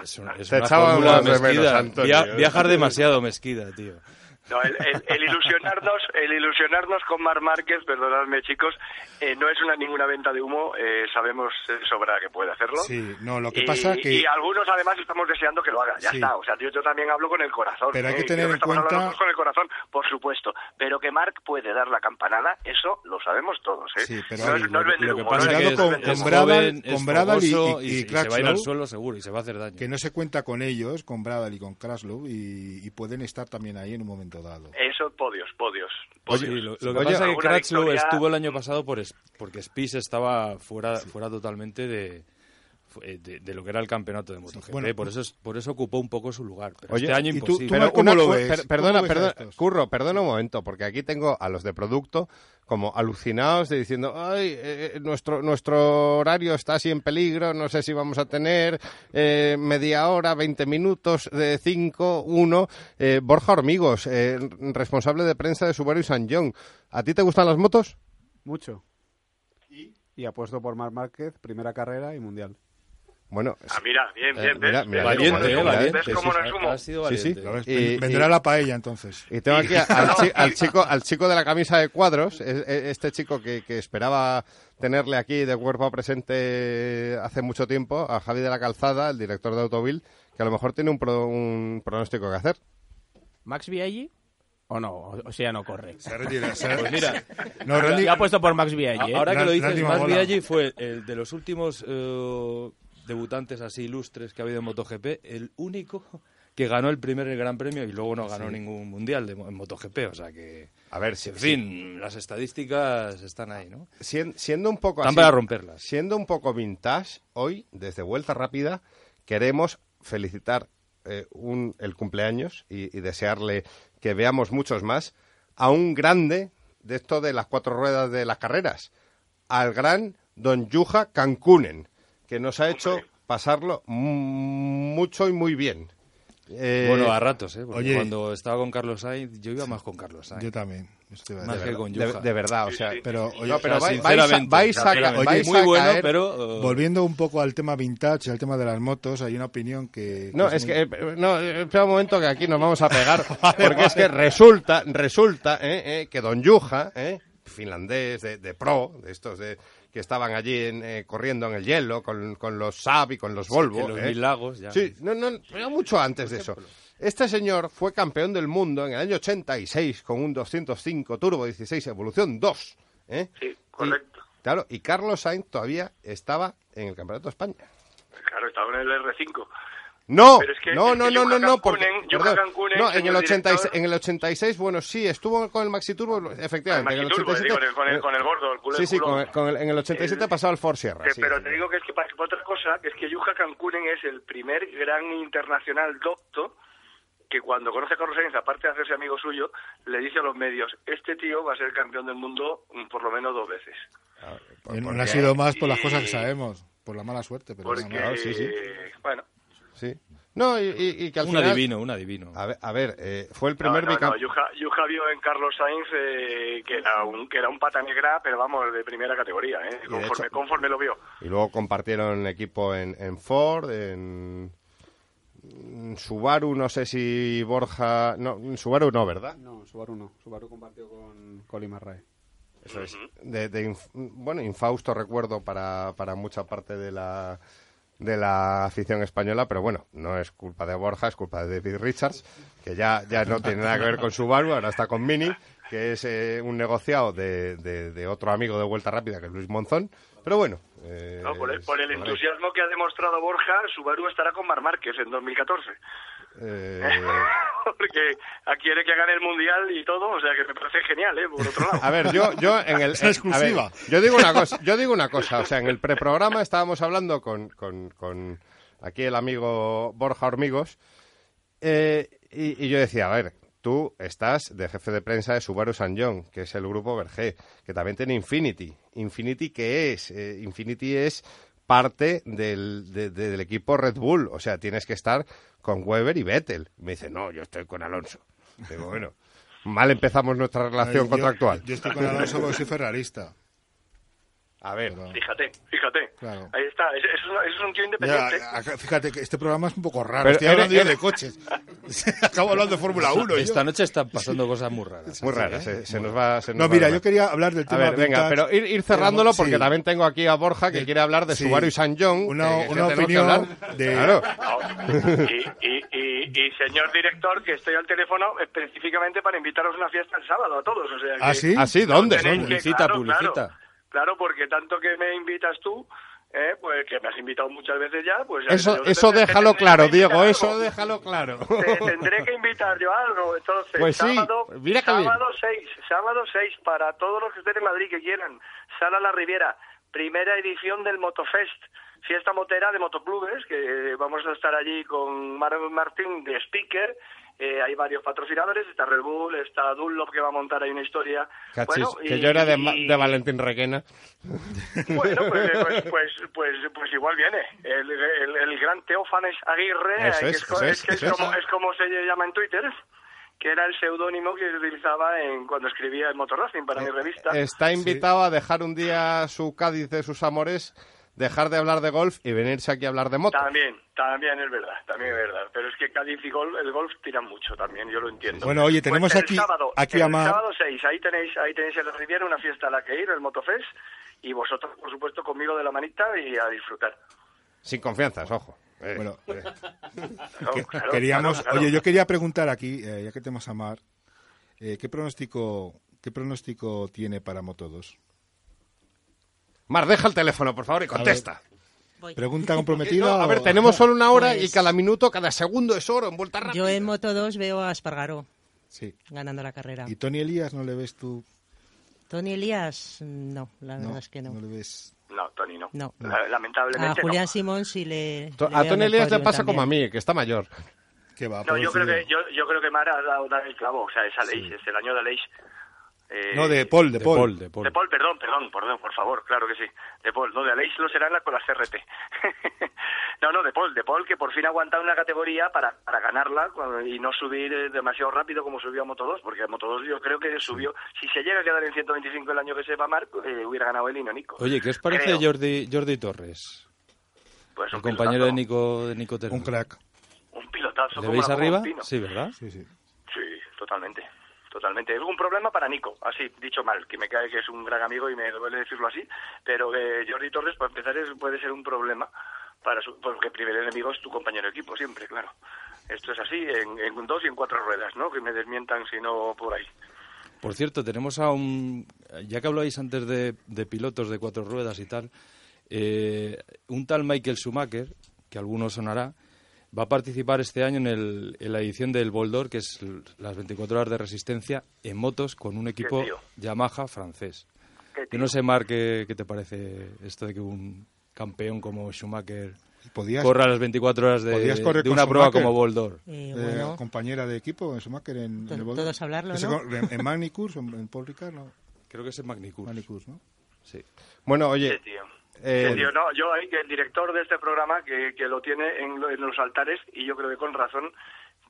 Es una, es Te una echábamos fórmula de menos, mezquida. Antonio. Via- viajar demasiado mezquida, tío. No, el, el- el ilusionarnos, el ilusionarnos con Mar Márquez, perdonadme chicos, eh, no es una ninguna venta de humo, eh, sabemos de sobra que puede hacerlo. Sí, no, lo que y, pasa que... y algunos además estamos deseando que lo haga, ya Sí. está, o sea, yo, yo también hablo con el corazón. Pero hay que ¿eh? tener en cuenta- con el corazón, por supuesto, pero que Marc puede dar la campanada, eso lo sabemos todos, ¿eh? Sí, pero no, Ari, es, no es lo- vender Lo que pasa no es que con- vender es con humo. Bradal- joven, es con Bradal y- y- y se va a ir al suelo seguro y se va a hacer daño. que no se cuenta con ellos, con Bradal y con Kraslow, y, y pueden estar también ahí en un momento dado. Eso, podios, podios. Oye, podios. lo, lo que Oye, pasa es que Kratzlow victoria- estuvo el año pasado por es- porque Spies estaba fuera fuera totalmente de, de, de lo que era el campeonato de MotoGP. bueno, por eso es- por eso ocupó un poco su lugar. Pero Oye, este año ¿y tú- imposible. tú, Pero Mar, cómo una lo ves? per- ¿Cómo perdona, ves? Curro, perdona un momento, porque aquí tengo a los de producto como alucinados de diciendo, ay, eh, eh, nuestro, nuestro horario está así en peligro, no sé si vamos a tener eh, media hora, 20 minutos, de 5, 1. Eh, Borja Hormigos, eh, responsable de prensa de Subaru y San John. ¿A ti te gustan las motos? Mucho. ¿Y? apuesto por Mar Márquez, primera carrera y mundial. Bueno, Ah, mira, bien, Eh, bien, mira, ¿ves? mira, ¿Ves valiente, eh, humo? valiente. ¿Ves cómo humo? ha sido Sí, sí. valiente. ¿Lo ves? Y- Vendrá y- la paella entonces. Y tengo aquí al, chi- al chico, al chico de la camisa de cuadros, este chico que, que esperaba tenerle aquí de cuerpo presente hace mucho tiempo, a Javi de la Calzada, el director de Autovil, que a lo mejor tiene un, pro- un pronóstico que hacer. ¿Max Viaggi? ¿O no? O, sea, no corre. Se retira. se- Pues mira, No, Randy, Yo apuesto por Max Viaggi, ¿eh? ahora que lo dices. Max Biaggi fue el de los últimos eh, debutantes así ilustres que ha habido en MotoGP, el único que ganó el primer Gran Premio y luego no ganó ningún mundial de, en MotoGP. O sea que, A ver, si, en fin, las estadísticas están ahí, ¿no? sien- siendo un poco Están así- para romperlas. Siendo un poco vintage, hoy, desde Vuelta Rápida, queremos felicitar eh, un- el cumpleaños y, y desearle que veamos muchos más a un grande de esto de las cuatro ruedas de las carreras, al gran Don Yuja Cancunen, que nos ha hecho pasarlo mucho y muy bien. Eh, bueno, a ratos, ¿eh? Porque oye. cuando estaba con Carlos Sainz, yo iba más con Carlos Sainz. yo también. estoy de Más que con de, Yuja. de verdad, o sea, Pero, oye, no, pero o sea, vais, vais a, sinceramente, vais a sinceramente. vais muy a bueno, caer- pero... eh, volviendo un poco al tema vintage, al tema de las motos, hay una opinión que... No, es muy- que, eh, no, espera un momento que aquí nos vamos a pegar, porque es que resulta, resulta, eh, eh, que Don Yuja, eh, finlandés de, de pro, de estos de, que estaban allí en, eh, corriendo en el hielo con, con los Saab y con los Volvo. en los ¿eh? Mil Lagos, ya. Sí, no, no, pero mucho antes de eso. Este señor fue campeón del mundo en el año 86 con un 205 Turbo 16 Evolución 2. ¿eh? Sí, correcto. Y, claro, y Carlos Sainz todavía estaba en el Campeonato de España. Claro, estaba en el R5. No, es que- no, es no, que no, no, Yuka no, porque, perdón, Kankunen, no, en el, señor 86, director- en el 86, bueno, sí, estuvo con el Maxi Turbo, efectivamente. en el Maxi Turbo, 87, digo, con el- con el gordo, el culo Sí, sí, con el- con el- en el 87 El- pasaba el Ford Sierra. Que- sí, pero sí. te digo que es que para otra cosa, que es que Yuja Cancunen es el primer gran internacional docto que cuando conoce a Carlos Sainz, aparte de hacerse amigo suyo, le dice a los medios, este tío va a ser campeón del mundo mm, por lo menos dos veces. Eh, No porque- ha sido más por las cosas que sabemos, por la mala suerte. Pero Porque, sí, sí. bueno, Sí. No, y, y- y que al Un final... adivino, un adivino. A ver, a ver, eh, fue el primer no, no, Yuja, Yuja vio en Carlos Sainz eh, que, era un, que era un pata negra, pero vamos, de primera categoría, ¿eh? de conforme, hecho- conforme lo vio. Y luego compartieron equipo en, en Ford, en, en Subaru, no sé si Borja... No, en Subaru no, ¿verdad? No, Subaru no. Subaru compartió con Colin Marrae. Eso es. De, de inf- bueno, infausto recuerdo para, para mucha parte de la, de la afición española, pero bueno, no es culpa de Borja, es culpa de David Richards, que ya, ya no tiene nada que ver con Subaru, ahora está con Mini, que es eh, un negociado de, de, de otro amigo de Vuelta Rápida, que es Luis Monzón. Pero bueno... eh, No, por, el, por entusiasmo que ha demostrado Borja, Subaru estará con Mar Márquez en 2014. Eh, Porque quiere que gane el mundial y todo, o sea que me parece genial, ¿eh? Por otro lado. A ver, yo, yo en el. En- exclusiva. a ver, yo digo una cosa, yo digo una cosa, o sea, en el preprograma estábamos hablando con, con, con aquí el amigo Borja Hormigos, eh, y, y yo decía, a ver, tú estás de jefe de prensa de Subaru San John, que es el grupo Vergé, que también tiene Infinity. Infinity, ¿qué es? Eh, Infinity es parte del, de- de- del equipo Red Bull, o sea, tienes que estar con Weber y Vettel. Me dice, no, yo estoy con Alonso. Digo, bueno, mal empezamos nuestra relación Yo- contractual. Yo estoy con Alonso porque soy ferrarista. A ver, Pero- Fíjate, fíjate. Claro. Ahí está, es, es, un- es un tío Ya, independiente. acá- fíjate que este programa es un poco raro. Pero Estoy eres- hablando yo de coches. Acabo hablando de Fórmula 1. yo. Esta noche están pasando cosas muy raras. muy rara, se, se nos va. se nos No, va mira, yo quería hablar del A tema ver, venga, pero ir, ir cerrándolo Sí. porque también tengo aquí a Borja que Sí. quiere hablar de Sí. Subaru y San John. Una- una opinión de- Claro. Y, y, y, y, señor director, que estoy al teléfono específicamente para invitaros a una fiesta el sábado a todos. O sea que ¿Ah, sí? ¿Ah, sí? ¿Dónde? Publicita, claro, publicita. Claro, porque tanto que me invitas tú, eh, pues que me has invitado muchas veces ya, pues... ya Eso, eso déjalo claro, Diego, eso déjalo claro. Te tendré que invitar yo algo, entonces, Pues sí, sábado, mira sábado 6, sábado 6, para todos los que estén en Madrid que quieran, Sala La Riviera, primera edición del Motofest, fiesta motera de motoclubes, que vamos a estar allí con Mar Martín de speaker, eh, hay varios patrocinadores, está Red Bull, está Dunlop que va a montar ahí una historia. Cachis, Bueno, que y- yo era de, y- Ma- de Valentín Requena. bueno, pues, pues, pues, pues, pues igual viene. El, el, el gran Teófanes Aguirre, que es, que es. como, es como se llama en Twitter, que era el seudónimo que utilizaba en, cuando escribía el Motor Racing para mi revista. Está invitado a dejar un día su Cádiz de sus amores, dejar de hablar de golf y venirse aquí a hablar de moto. También, también es verdad, también es verdad. Pero es que Cádiz y golf, el golf tiran mucho también, yo lo entiendo. Bueno, oye, tenemos Pues el aquí- sábado, aquí a el Mar- sábado 6, ahí tenéis, ahí tenéis en la Riviera una fiesta a la que ir, el Motofest, y vosotros, por supuesto, conmigo de la manita y a disfrutar. Sin confianzas, ojo. Eh, Bueno, eh. Claro, que- claro, queríamos, claro, claro. oye, yo quería preguntar aquí, eh, ya que tenemos a Mar, eh, ¿qué pronóstico, qué pronóstico tiene para Moto 2? Mar, deja el teléfono, por favor, y contesta. Voy. Pregunta comprometida. No, a ver, tenemos solo una hora Pues- y cada minuto, cada segundo es oro en vuelta rápida. Yo en Moto 2 veo a Espargaró Sí. ganando la carrera. ¿Y Tony Elías no le ves tú? Tony Elías, no, la verdad es que no. no le ves. No, Tony, no. No. La- A lamentablemente Julián no. Simón sí le. To- le A Tony el Elías le pasa como a también. mí, que está mayor. ¿Qué va? No, yo creo que yo, yo creo que Mara ha dado dar el clavo, o sea, es Aleix, es el año de Aleix. Eh, No, de Paul, de De Paul. De Paul. De Paul, perdón, perdón, perdón, por favor, claro que sí. De Paul, no, de Aleix lo será la, con la CRT. no, no, de Paul, de Paul que por fin ha aguantado una categoría para, para ganarla y no subir eh, demasiado rápido como subió a Moto 2, porque a Moto 2 yo creo que subió, si se llega a quedar en 125 el año que se va Marco, eh, hubiera ganado él y no Nico. Oye, ¿qué os parece Creo. Jordi, Jordi Torres? Pues El un compañero de pilotazo, Nico, de Nico Terno. Un crack. Un pilotazo. ¿Le como veis arriba? Sí, ¿verdad? Sí, sí. Sí, totalmente. Totalmente. Es un problema para Nico, así, dicho mal, que me cae que es un gran amigo y me duele decirlo así, pero que Jordi Torres, para empezar, puede ser un problema para su, porque primer enemigo es tu compañero de equipo, siempre, claro. Esto es así en, en dos y en cuatro ruedas, ¿no? Que me desmientan si no por ahí. Por cierto, tenemos a un... Ya que hablabais antes de, de pilotos de cuatro ruedas y tal, eh, un tal Michael Schumacher, que a algunos sonará, va a participar este año en, el- en la edición del Boldor, que es las 24 horas de resistencia, en motos con un equipo. Yamaha francés. Yo no sé, Marc, ¿qué, qué te parece esto de que un campeón como Schumacher Podías, corra las 24 horas de, de una prueba Schumacher. como Boldor? Eh, eh, bueno, compañera de equipo en Schumacher en, en el Boldor. todos hablarlo, ¿no? En, en Magnicurs, o en Paul Ricard, no. Creo que es el Magnicus. Magnicurs, ¿no? Sí. Bueno, Sí, oye, tío. Eh, no, yo ahí, que el director de este programa, que, que lo tiene en, en los altares, y yo creo que con razón,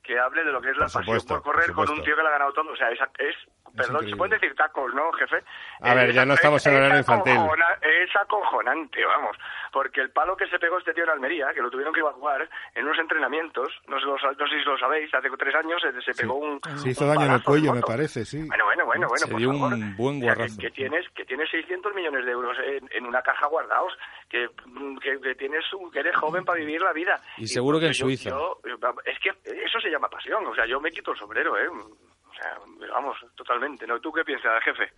que hable de lo que es la Por pasión supuesto, por correr por con un tío que le ha ganado todo. O sea, es, es perdón, se pueden decir tacos, ¿no, jefe? A ver, ya no estamos en horario infantil. Es acojonante, vamos. Porque el palo que se pegó este tío en Almería, que lo tuvieron que evacuar en unos entrenamientos, no lo no sé si lo sabéis, hace tres años se, se pegó un. Se hizo un daño en el cuello, me parece, sí. Bueno, bueno, bueno, bueno. Se por dio favor. un buen O sea, que- guarrazo. que, tienes que tienes 600 millones de euros en, en una caja guardados, que, que, que tienes que eres joven para vivir la vida. Y seguro que en yo- Suiza. yo- es que eso se llama pasión, o sea, yo me quito el sombrero, ¿eh? O sea, vamos, totalmente. ¿no? ¿Tú qué piensas, jefe?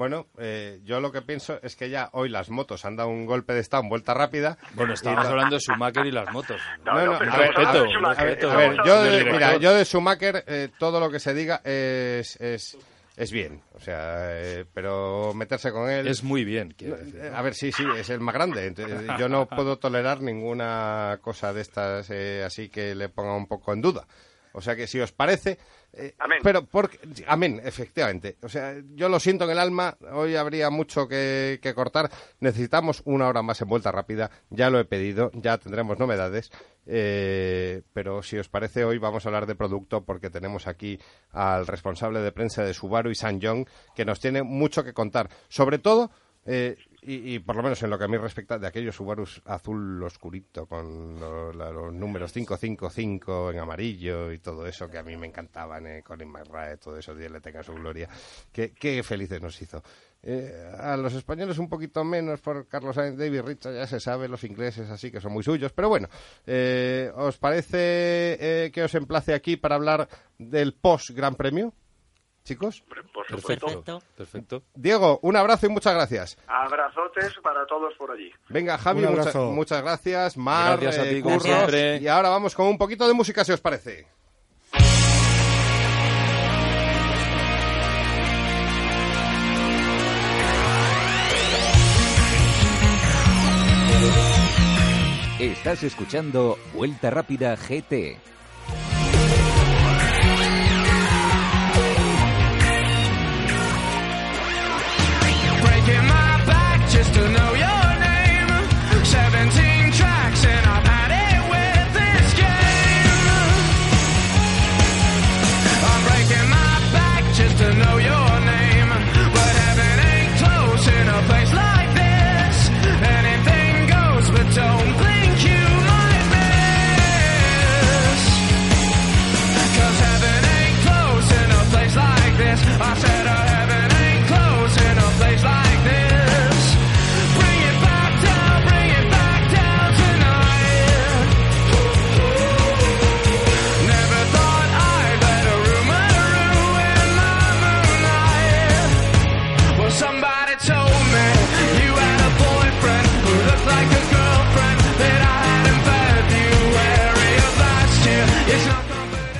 Bueno, eh, yo lo que pienso es que ya hoy las motos han dado un golpe de estado en vuelta rápida. Bueno, estábamos hablando de Schumacher y las motos. No, No, no, no, a ver, estamos respeto. A ver, estamos yo de, mira, yo de Schumacher, eh, todo lo que se diga es, es, es bien. O sea, eh, pero meterse con él... Es muy bien, quiero decir. A ver, sí, sí, es el más grande. Entonces, Yo no puedo tolerar ninguna cosa de estas eh, así que le ponga un poco en duda. O sea que si os parece... eh, Amén. Pero, porque, amén, efectivamente. O sea, yo lo siento en el alma, hoy habría mucho que, que cortar. Necesitamos una hora más en vuelta rápida, ya lo he pedido, ya tendremos novedades. eh, pero si os parece, hoy vamos a hablar de producto porque tenemos aquí al responsable de prensa de Subaru y San que nos tiene mucho que contar. Sobre todo, eh, y, y por lo menos en lo que a mí respecta, de aquellos Subarus azul oscurito con lo- la- los números 555 en amarillo y todo eso que a mí me encantaban, eh, Colin McRae, todo eso, Dios le tenga su gloria. Qué, qué felices nos hizo. Eh, a los españoles un poquito menos por Carlos Sainz, David Richard, ya se sabe, los ingleses así que son muy suyos, pero bueno, eh, ¿os parece eh, que os emplace aquí para hablar del post Gran Premio, chicos? Por supuesto. Perfecto. Perfecto. Diego, un abrazo y muchas gracias. Abrazotes para todos por allí. Venga, Javi, mucha- muchas gracias. Mar, Gracias a eh, ti, como Curros. siempre. Y ahora vamos con un poquito de música, si os parece. Estás escuchando Vuelta Rápida GT. This. I said uh,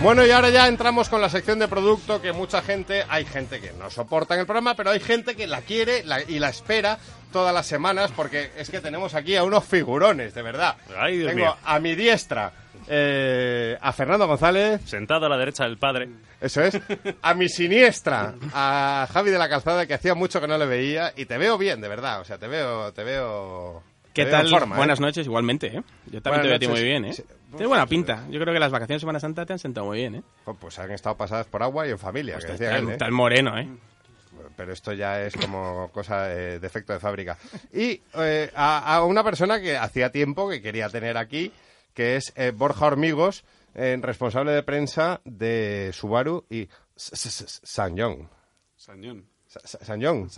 Bueno, y ahora ya entramos con la sección de producto que mucha gente, hay gente que no soporta en el programa, pero hay gente que la quiere la- y la espera todas las semanas porque es que tenemos aquí a unos figurones, de verdad. Ay, Dios Tengo mío. a mi diestra eh, a Fernando González, Sentado a la derecha del padre. eso es, a mi siniestra a Javi de la Calzada que hacía mucho que no le veía y te veo bien, de verdad, o sea, te veo, te veo... ¿Qué tal? forma, ¿eh? Buenas noches, igualmente, ¿eh? Yo también Buenas te veo a ti muy bien, ¿eh? Sí. Tienes buena pinta. Yo creo que las vacaciones de Semana Santa te han sentado muy bien, ¿eh? Oh, Pues han estado pasadas por agua y en familia, que decía está, él, ¿eh? moreno, ¿eh? pero esto ya es como cosa eh, de efecto de fábrica. Y eh, a, a una persona que hacía tiempo que quería tener aquí, que es eh, Borja Hormigos, eh, responsable de prensa de Subaru y Sanyong. Sañón. Sa- Sa- Sanyong.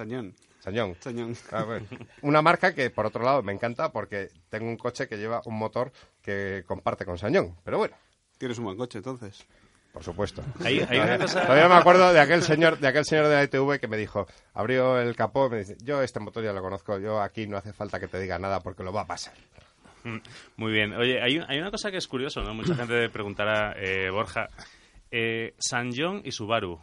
Sañón. Sanyong. Sañón. A ver, Una marca que, por otro lado, me encanta porque tengo un coche que lleva un motor que comparte con Sanyong. Pero bueno, Tienes un buen coche, entonces. por supuesto. Hay- hay una todavía, cosa- todavía me acuerdo de aquel señor de aquel señor de la ITV que me dijo, abrió el capó y me dice, yo este motor ya lo conozco, yo aquí no hace falta que te diga nada porque lo va a pasar. Mm, Muy bien. Oye, hay, un- hay una cosa que es curioso, ¿no? Mucha gente preguntará, eh, Borja, eh, y Subaru,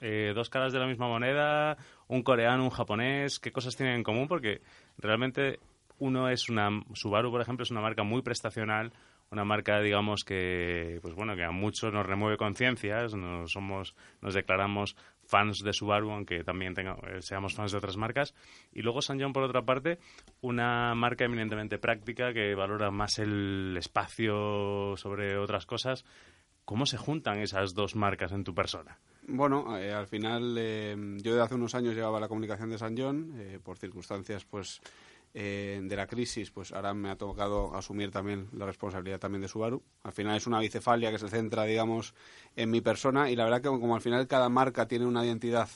eh, dos caras de la misma moneda, un coreano, un japonés, ¿qué cosas tienen en común? Porque realmente uno es una, Subaru, por ejemplo, es una marca muy prestacional, una marca, digamos, que, pues bueno, que a muchos nos remueve conciencias, nos nos declaramos fans de Subaru, aunque también tenga- eh, seamos fans de otras marcas. Y luego Sanjong, por otra parte, una marca eminentemente práctica que valora más el espacio sobre otras cosas. ¿Cómo se juntan esas dos marcas en tu persona? Bueno, eh, al final eh, yo de hace unos años llevaba la comunicación de San John, eh, por circunstancias pues eh, de la crisis, pues ahora me ha tocado asumir también la responsabilidad también de Subaru. Al final es una bicefalia que se centra, digamos, en mi persona y la verdad que como al final cada marca tiene una identidad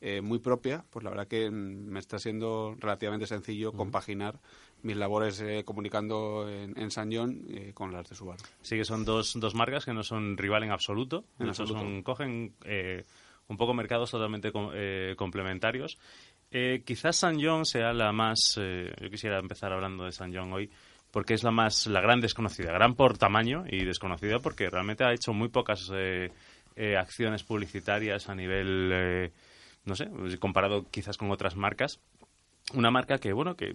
eh, muy propia, pues la verdad que mm, me está siendo relativamente sencillo compaginar mis labores eh, comunicando en, en San John eh, con las de Subaru. Sí que son dos, dos marcas que no son rival en absoluto. En absoluto. son- cogen eh, un poco mercados totalmente com- complementarios. Quizás San John sea la más... yo quisiera empezar hablando de San John hoy porque es la más la gran desconocida, gran por tamaño y desconocida porque realmente ha hecho muy pocas acciones publicitarias a nivel, no sé, comparado quizás con otras marcas. Una marca que, bueno, que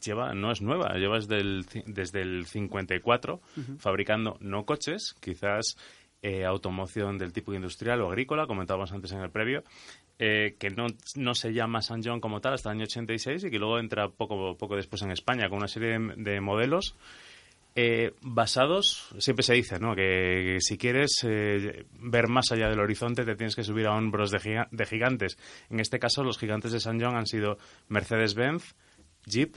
lleva no es nueva, lleva desde el, desde el 54 Ujú. fabricando no coches, quizás eh, automoción del tipo industrial o agrícola, comentábamos antes en el previo, eh, que no, no se llama San John como tal hasta el año 86 y que luego entra poco, poco después en España con una serie de, de modelos eh, basados, siempre se dice, ¿no? Que, que si quieres eh, ver más allá del horizonte te tienes que subir a hombros de, giga- de gigantes. En este caso, los gigantes de San John han sido Mercedes-Benz, Jeep,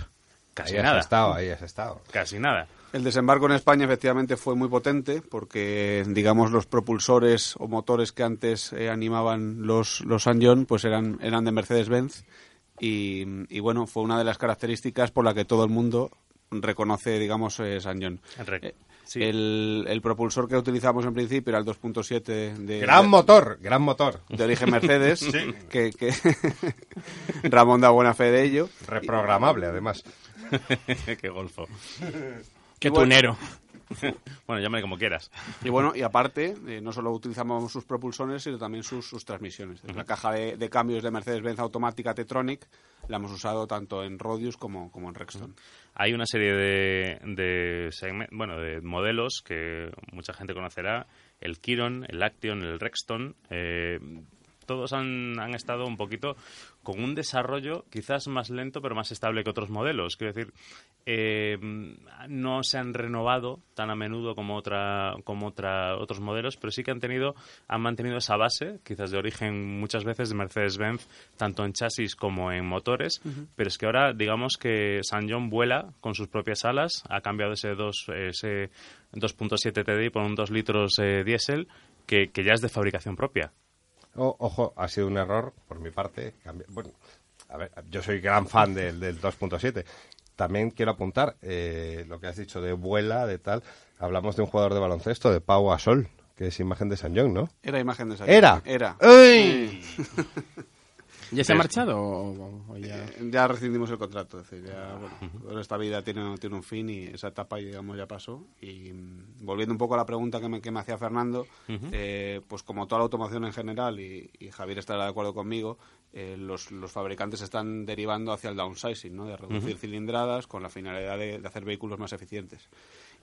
casi Ahí has nada. estado, ahí has estado. Casi nada. El desembarco en España efectivamente fue muy potente porque, digamos, los propulsores o motores que antes eh, animaban los, los San John pues eran, eran de Mercedes-Benz y, y, bueno, fue una de las características por la que todo el mundo reconoce, digamos, eh, San John. Eh, sí. el, el propulsor que utilizamos en principio era el 2.7 de... Gran de- motor, gran motor. De origen Mercedes, Sí. que, que Ramón da buena fe de ello. Reprogramable, además. Qué golfo. Qué bueno- tunero. bueno, llámale como quieras. Y bueno, y aparte, eh, no solo utilizamos sus propulsores, sino también sus, sus transmisiones. La caja de, de cambios de Mercedes-Benz automática Tetronic la hemos usado tanto en Rodius como, como en Rexton. Hay una serie de, bueno, de modelos que mucha gente conocerá, el Kiron, el Action, el Rexton, eh, todos han, han estado un poquito con un desarrollo quizás más lento pero más estable que otros modelos. Quiero decir, eh, no se han renovado tan a menudo como otra como otra otros modelos, pero sí que han tenido han mantenido esa base, quizás de origen muchas veces de Mercedes-Benz, tanto en chasis como en motores, pero es que ahora digamos que San John vuela con sus propias alas, ha cambiado ese dos ese 2.7 TDI por un 2 litros eh, diésel que, que ya es de fabricación propia. O- ojo, ha sido un error por mi parte. Bueno, a ver, yo soy gran fan del, del 2.7. También quiero apuntar eh, lo que has dicho de vuela, de tal. Hablamos de un jugador de baloncesto, de Pau Gasol, que es imagen de San John, ¿no? Era imagen de San Era. John. Era. ¡Ey! ¿Ya se ha marchado o, o ya...? Eh, ya rescindimos el contrato. Es decir, ya, bueno, toda esta vida tiene, tiene un fin y esa etapa, digamos, ya pasó. Y mm, volviendo un poco a la pregunta que me, que me hacía Fernando, eh, pues como toda la automoción en general, y, y Javier estará de acuerdo conmigo, eh, los, los fabricantes están derivando hacia el downsizing, ¿no? de reducir cilindradas con la finalidad de, de hacer vehículos más eficientes.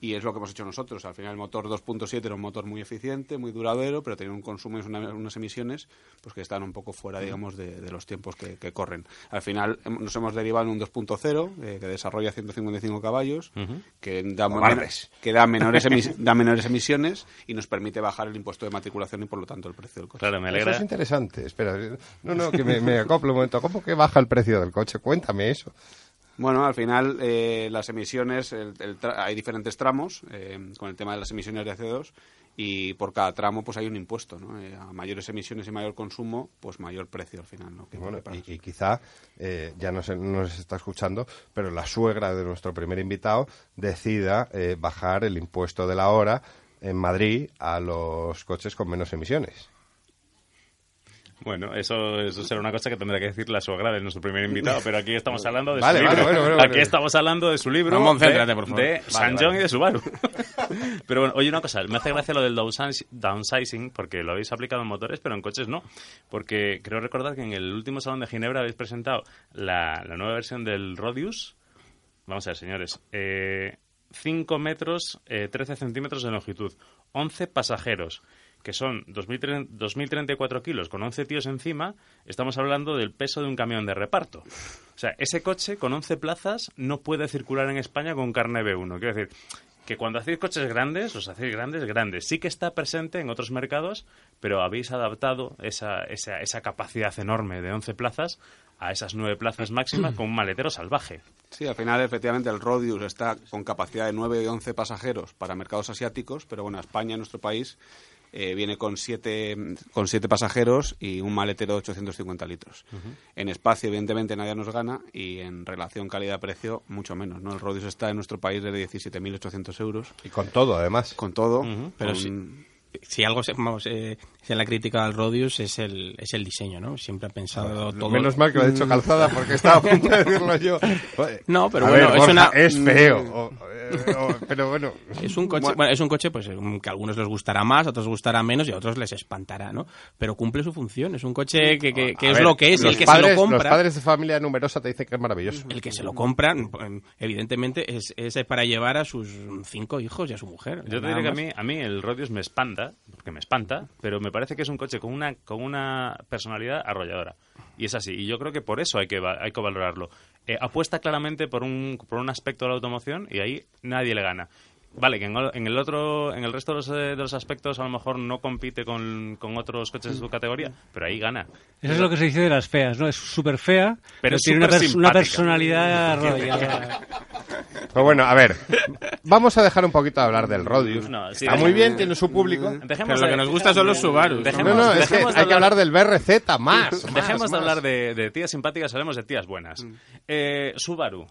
Y es lo que hemos hecho nosotros. Al final el motor 2.7 era un motor muy eficiente, muy duradero, pero tenía un consumo y una- unas emisiones pues que están un poco fuera, digamos, de, de los tiempos que, que corren. Al final hem- nos hemos derivado en un 2.0 eh, que desarrolla 155 caballos, Ujú. que, da Cobardes. que da menores, emis- da menores emisiones y nos permite bajar el impuesto de matriculación y por lo tanto el precio del coche. Claro, me Eso alegra. es interesante. Espera, no, no, que me, me acoplo un momento. ¿Cómo que baja el precio del coche? Cuéntame eso. Bueno, al final eh, las emisiones, el- hay diferentes tramos eh, con el tema de las emisiones de CO2 y por cada tramo pues hay un impuesto, ¿no? Eh, a mayores emisiones y mayor consumo, pues mayor precio al final, ¿no? Bueno, y, y quizá, eh, ya no, se, no nos está escuchando, pero la suegra de nuestro primer invitado decida eh, bajar el impuesto de la hora en Madrid a los coches con menos emisiones. Bueno, eso, eso será una cosa que tendrá que decir la suegra de nuestro primer invitado, pero aquí estamos hablando de Vale, su vale, libro. bueno, bueno, aquí bueno. estamos hablando de su libro de, por favor. de San. John y de Subaru. pero bueno, oye una cosa, me hace gracia lo del downsizing, porque lo habéis aplicado en motores, pero en coches no. Porque creo recordar que en el último Salón de Ginebra habéis presentado la, la nueva versión del Rodius. Vamos a ver, señores. Eh, 5 metros, eh, 13 centímetros de longitud, 11 pasajeros, que son 2030 2034 kilos con 11 tíos encima, estamos hablando del peso de un camión de reparto. O sea, ese coche con 11 plazas no puede circular en España con carne B1. Quiero decir, que cuando hacéis coches grandes, os hacéis grandes, grandes. Sí que está presente en otros mercados, pero habéis adaptado esa, esa, esa capacidad enorme de 11 plazas a esas 9 plazas máximas con un maletero salvaje. Sí, al final, efectivamente, el Rodius está con capacidad de 9 y 11 pasajeros para mercados asiáticos, pero bueno, España, nuestro país, eh, viene con 7 con siete pasajeros y un maletero de 850 litros. En espacio, evidentemente, nadie nos gana y en relación calidad-precio, mucho menos. ¿no? El Rodius está en nuestro país de 17.800 euros. Y con todo, además. Con todo. Pero con- si, si algo se, vamos, eh, si la crítica al Rodius es el, es el diseño, ¿no? Siempre ha pensado todo... Menos mal que lo ha dicho calzada porque estaba a punto de decirlo yo. No, pero A bueno, ver, es Borja, una... es feo. o- eh, o- pero bueno. Es un coche, bueno, es un coche pues que a algunos les gustará más, a otros les gustará menos y a otros les espantará, ¿no? Pero cumple su función, es un coche que, que- es ver, lo que es, el que padres, se lo compra... Los padres de familia numerosa te dicen que es maravilloso. El que se lo compra, mm, evidentemente, es, es para llevar a sus cinco hijos y a su mujer. Yo te diré que a mí, a mí el Rodius me espanta, porque me espanta, pero me parece que es un coche con una, con una personalidad arrolladora. Y es así. Y yo creo que por eso hay que, hay que valorarlo. Eh, apuesta claramente por un, por un aspecto de la automoción y ahí nadie le gana. Vale, que en, el- en el otro, en el resto de los, eh, de los aspectos a lo mejor no compite con, con otros coches de su categoría, pero ahí gana. Eso es lo que se dice de las feas, ¿no? Es súper fea, pero, es tiene una, pers- personalidad arrolladora. Pero bueno, a ver, vamos a dejar un poquito de hablar del Rodius. No, sí, Está muy bien, tiene su público. Dejemos Pero lo de- que nos gusta son los Subarus. Dejemos- no, no, es que hay que hablar del BRZ más. más, Dejemos de hablar de, de tías simpáticas, hablemos de tías buenas. Eh, Subaru,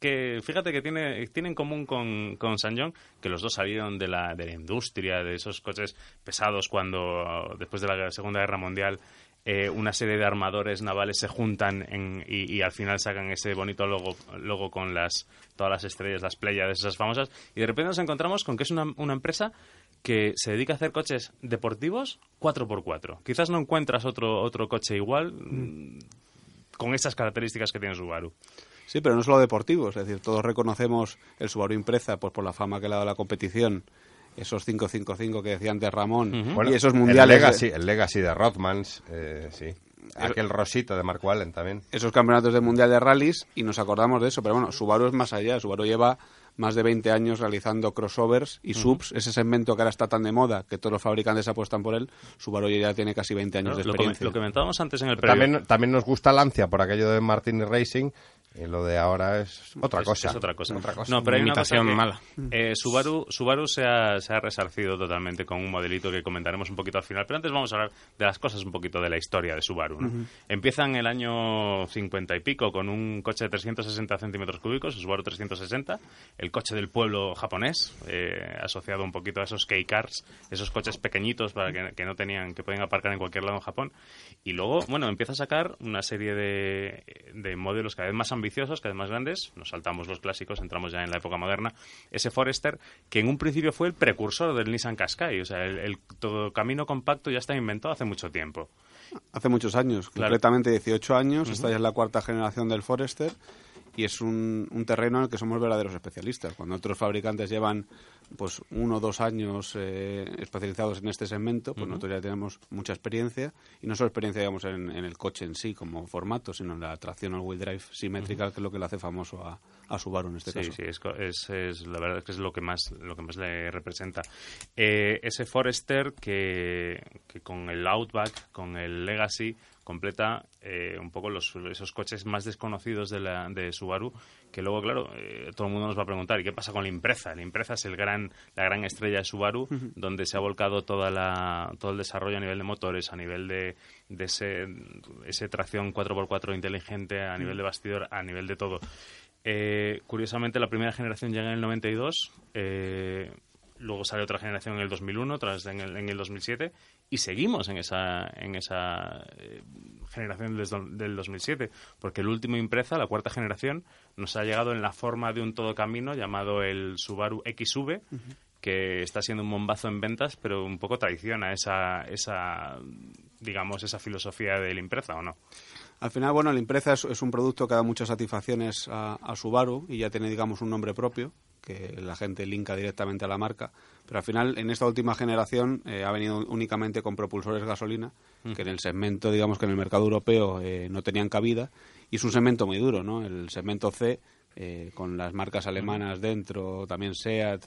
que fíjate que tiene, tiene en común con, con Sanyong que los dos salieron de la, de la industria, de esos coches pesados cuando, después de la Segunda Guerra Mundial, eh, una serie de armadores navales se juntan en- y, y al final sacan ese bonito logo, logo con las, todas las estrellas, las playas, esas famosas, y de repente nos encontramos con que es una, una empresa que se dedica a hacer coches deportivos 4x4. Quizás no encuentras otro, otro coche igual mm, con esas características que tiene Subaru. Sí, pero no solo deportivos, es decir, todos reconocemos el Subaru Impreza pues por la fama que le ha dado la competición, esos 555 que decía antes Ramón, Bueno, y esos mundiales, El Legacy, el Legacy de Rothmans, eh, sí. Aquel rosito de Mark Wallen también. esos campeonatos del mundial de rallies, y nos acordamos de eso, pero bueno, Subaru es más allá, Subaru lleva más de 20 años realizando crossovers y subs, ese segmento que ahora está tan de moda, que todos los fabricantes apuestan por él, Subaru ya tiene casi 20 años ¿no? de Lo, experiencia. lo comentábamos antes en el previo. También, también nos gusta Lancia por aquello de Martini Racing y lo de ahora es otra Es- cosa. es otra cosa. Otra cosa. No, pero hay una Imitación cosa que, mala. eh, Subaru, Subaru se, ha, se ha resarcido totalmente con un modelito que comentaremos un poquito al final. Pero antes vamos a hablar de las cosas un poquito de la historia de Subaru. ¿no? Empieza en el año 50 y pico con un coche de 360 centímetros cúbicos, el Subaru 360, el coche del pueblo japonés, eh, asociado un poquito a esos K-Cars, esos coches pequeñitos para que, que no tenían, que pueden aparcar en cualquier lado en Japón. Y luego, bueno, empieza a sacar una serie de, de modelos cada vez más ambiciosos, cada vez más grandes. Nos saltamos los clásicos, entramos ya en la época moderna. Ese Forester, que en un principio fue el precursor del Nissan Qashqai. O sea, el, el todo camino compacto ya está inventado hace mucho tiempo. Hace muchos años, Claro. completamente 18 años, esta ya es la cuarta generación del Forester y es un, un terreno en el que somos verdaderos especialistas. Cuando otros fabricantes llevan pues uno o dos años eh, especializados en este segmento, pues nosotros ya tenemos mucha experiencia y no solo experiencia digamos en, en el coche en sí como formato, sino en la tracción al wheel drive simétrica, que es lo que le hace famoso a, a Subaru en este sí, caso. sí, es, co- es- es- la verdad es que es lo que más, lo que más le representa. Eh, ese Forester que, que con el Outback, con el Legacy, completa eh, un poco los, esos coches más desconocidos de, la, de Subaru, que luego, claro, eh, todo el mundo nos va a preguntar, ¿y qué pasa con la Impreza? La Impreza es el gran, la gran estrella de Subaru, donde se ha volcado toda la, todo el desarrollo a nivel de motores, a nivel de, de ese, ese tracción 4x4 inteligente, a nivel de bastidor, a nivel de todo. Eh, curiosamente, la primera generación llega en el 92, eh, luego sale otra generación en el 2001, otras en el, en el 2007, y seguimos en esa, en esa eh, generación des- del 2007, porque el último Impreza, la cuarta generación, nos ha llegado en la forma de un todo camino llamado el Subaru XV, que está siendo un bombazo en ventas, pero un poco traiciona esa, esa digamos, esa filosofía del Impreza, ¿o no? Al final, bueno, la Impreza es, es un producto que da muchas satisfacciones a, a Subaru y ya tiene, digamos, un nombre propio que la gente linka directamente a la marca. Pero al final, en esta última generación, eh, ha venido únicamente con propulsores gasolina, que en el segmento, digamos que en el mercado europeo eh, no tenían cabida. Y es un segmento muy duro, ¿no? El segmento C, eh, con las marcas alemanas dentro, también SEAT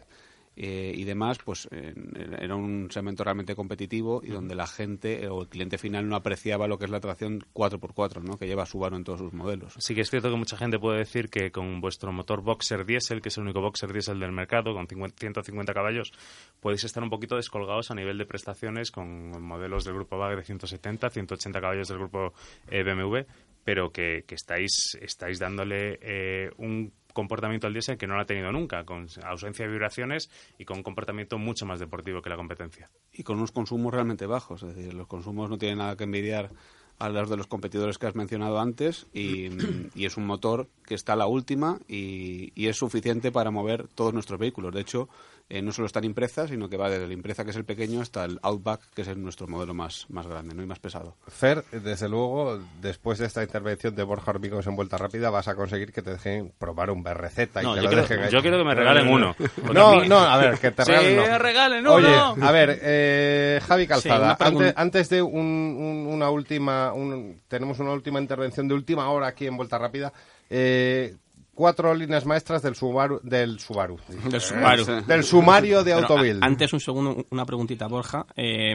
eh, y demás, pues era un segmento realmente competitivo y donde la gente o el cliente final no apreciaba lo que es la tracción 4x4, ¿no? que lleva Subaru en todos sus modelos. Sí que es cierto que mucha gente puede decir que con vuestro motor Boxer Diesel, que es el único Boxer Diesel del mercado, con 50 150 caballos, podéis estar un poquito descolgados a nivel de prestaciones con modelos del grupo VAG de 170, 180 caballos del grupo eh, BMW, pero que, que estáis, estáis dándole eh, un comportamiento al diésel que no lo ha tenido nunca, con ausencia de vibraciones y con un comportamiento mucho más deportivo que la competencia. Y con unos consumos realmente bajos, es decir, los consumos no tienen nada que envidiar a los de los competidores que has mencionado antes y, y es un motor que está a la última y, y es suficiente para mover todos nuestros vehículos. De hecho, eh, no solo está en Impreza, sino que va desde la Impreza, que es el pequeño, hasta el Outback, que es el- nuestro modelo más, más grande ¿no? y más pesado. Fer, desde luego, después de esta intervención de Borja Hormigos en Vuelta Rápida, vas a conseguir que te dejen probar un BRZ. Y No, te yo lo quiero- dejen yo quiero que me regalen uno. No, no, a ver, que te Sí, regalen. no. regalen Oye, uno. a ver, eh, Javi Calzada, antes, antes de un- un- una última, un- tenemos una última intervención de última hora aquí en Vuelta Rápida. Eh, cuatro líneas maestras del Subaru, del Subaru, Del Subaru. del sumario de Pero, Autobuild. a- Antes, un segundo, una preguntita, Borja. Eh,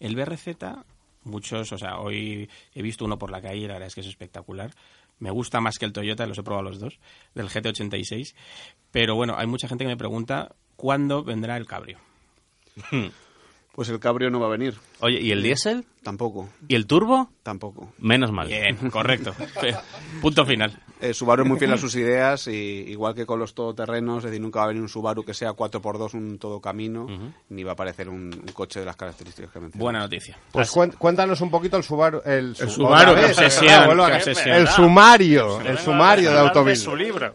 el BRZ, muchos, o sea, hoy he visto uno por la calle y la verdad es que es espectacular. Me gusta más que el Toyota, los he probado los dos, del GT86. Pero bueno, hay mucha gente que me pregunta cuándo vendrá el cabrio. Pues el Cabrio no va a venir. Oye, ¿y el diésel? Tampoco. ¿Y el turbo? Tampoco. Menos mal. Bien, correcto. Punto final. Eh, Subaru es muy fiel a sus ideas y igual que con los todoterrenos, es decir, nunca va a venir un Subaru que sea 4x2, un todo camino, ni va a aparecer un, un coche de las características que mencioné. Buena noticia. Pues cuéntanos un poquito el Subaru. El, su- Subaru, obsesión, obsesión. El sumario, el sumario de Autobuild.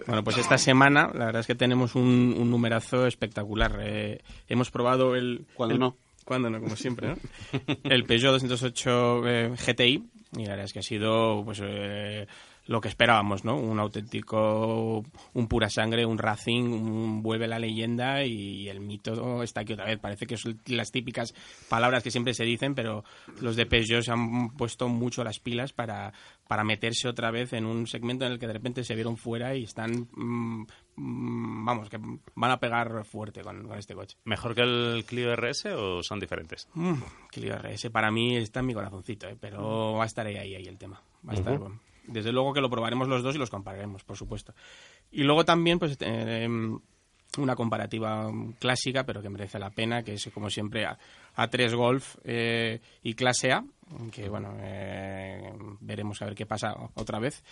Bueno, pues esta semana la verdad es que tenemos un, un numerazo espectacular. Eh, hemos probado el... Cuando el- no. Cuando no, como siempre, ¿no? el Peugeot 208 eh, GTI y la verdad es que ha sido pues eh, lo que esperábamos, ¿no? Un auténtico, un pura sangre, un Racing, un vuelve la leyenda y el mito está aquí otra vez. Parece que son las típicas palabras que siempre se dicen, pero los de Peugeot se han puesto mucho las pilas para, para meterse otra vez en un segmento en el que de repente se vieron fuera y están, mm, mm, vamos, que van a pegar fuerte con, con este coche. ¿Mejor que el Clio RS o son diferentes? Mm, Clio RS para mí está en mi corazoncito, ¿eh? pero va a estar ahí, ahí, ahí el tema. Va a estar, bueno. Desde luego que lo probaremos los dos y los compararemos, por supuesto. Y luego también, pues, eh, em, una comparativa clásica, pero que merece la pena, que es, como siempre, A- A3 Golf eh, y Clase A, que, bueno, eh, veremos a ver qué pasa otra vez.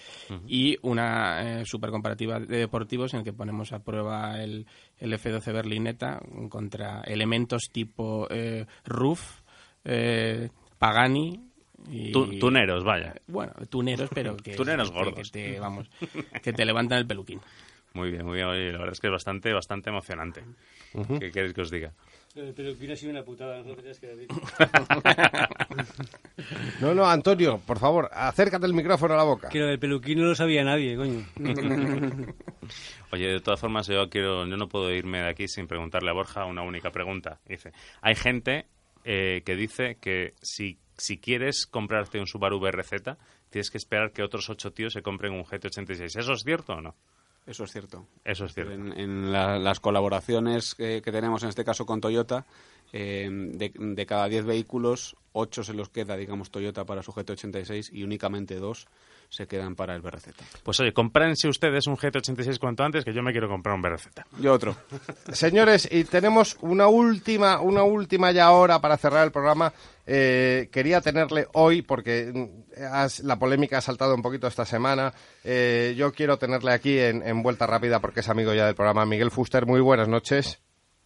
Y una eh, super comparativa de deportivos en el que ponemos a prueba el, el F12 Berlinetta contra elementos tipo Roof, eh, Pagani... Y, Tu- tuneros, vaya. Bueno, tuneros, pero que... Tuneros gordos. Que te, vamos, que te levantan el peluquín. Muy bien, muy bien. Oye, la verdad es que es bastante, bastante emocionante. ¿Qué queréis que os diga? Pero que ha sido una putada, no tenías que decir. No, no, Antonio, por favor, acércate el micrófono a la boca. Que lo del peluquín no lo sabía nadie, coño. Oye, de todas formas, yo quiero, yo no puedo irme de aquí sin preguntarle a Borja una única pregunta. Dice, hay gente eh, que dice que si, si quieres comprarte un Subaru BRZ, tienes que esperar que otros ocho tíos se compren un GT86. ¿Eso es cierto o no? Eso es cierto. Eso es cierto. En, en la- las colaboraciones que, que tenemos, en este caso con Toyota, eh, de, de cada 10 vehículos, 8 se los queda, digamos, Toyota para su GT86 y únicamente 2 se quedan para el BRZ. Pues oye, comprense ustedes un GT86 cuanto antes, que yo me quiero comprar un BRZ. Yo otro. Señores, y tenemos una última, una última ya hora para cerrar el programa. Eh, quería tenerle hoy, porque mm, has- la polémica ha saltado un poquito esta semana. Eh, yo quiero tenerle aquí en, en Vuelta Rápida, porque es amigo ya del programa. Miguel Fuster, muy buenas noches.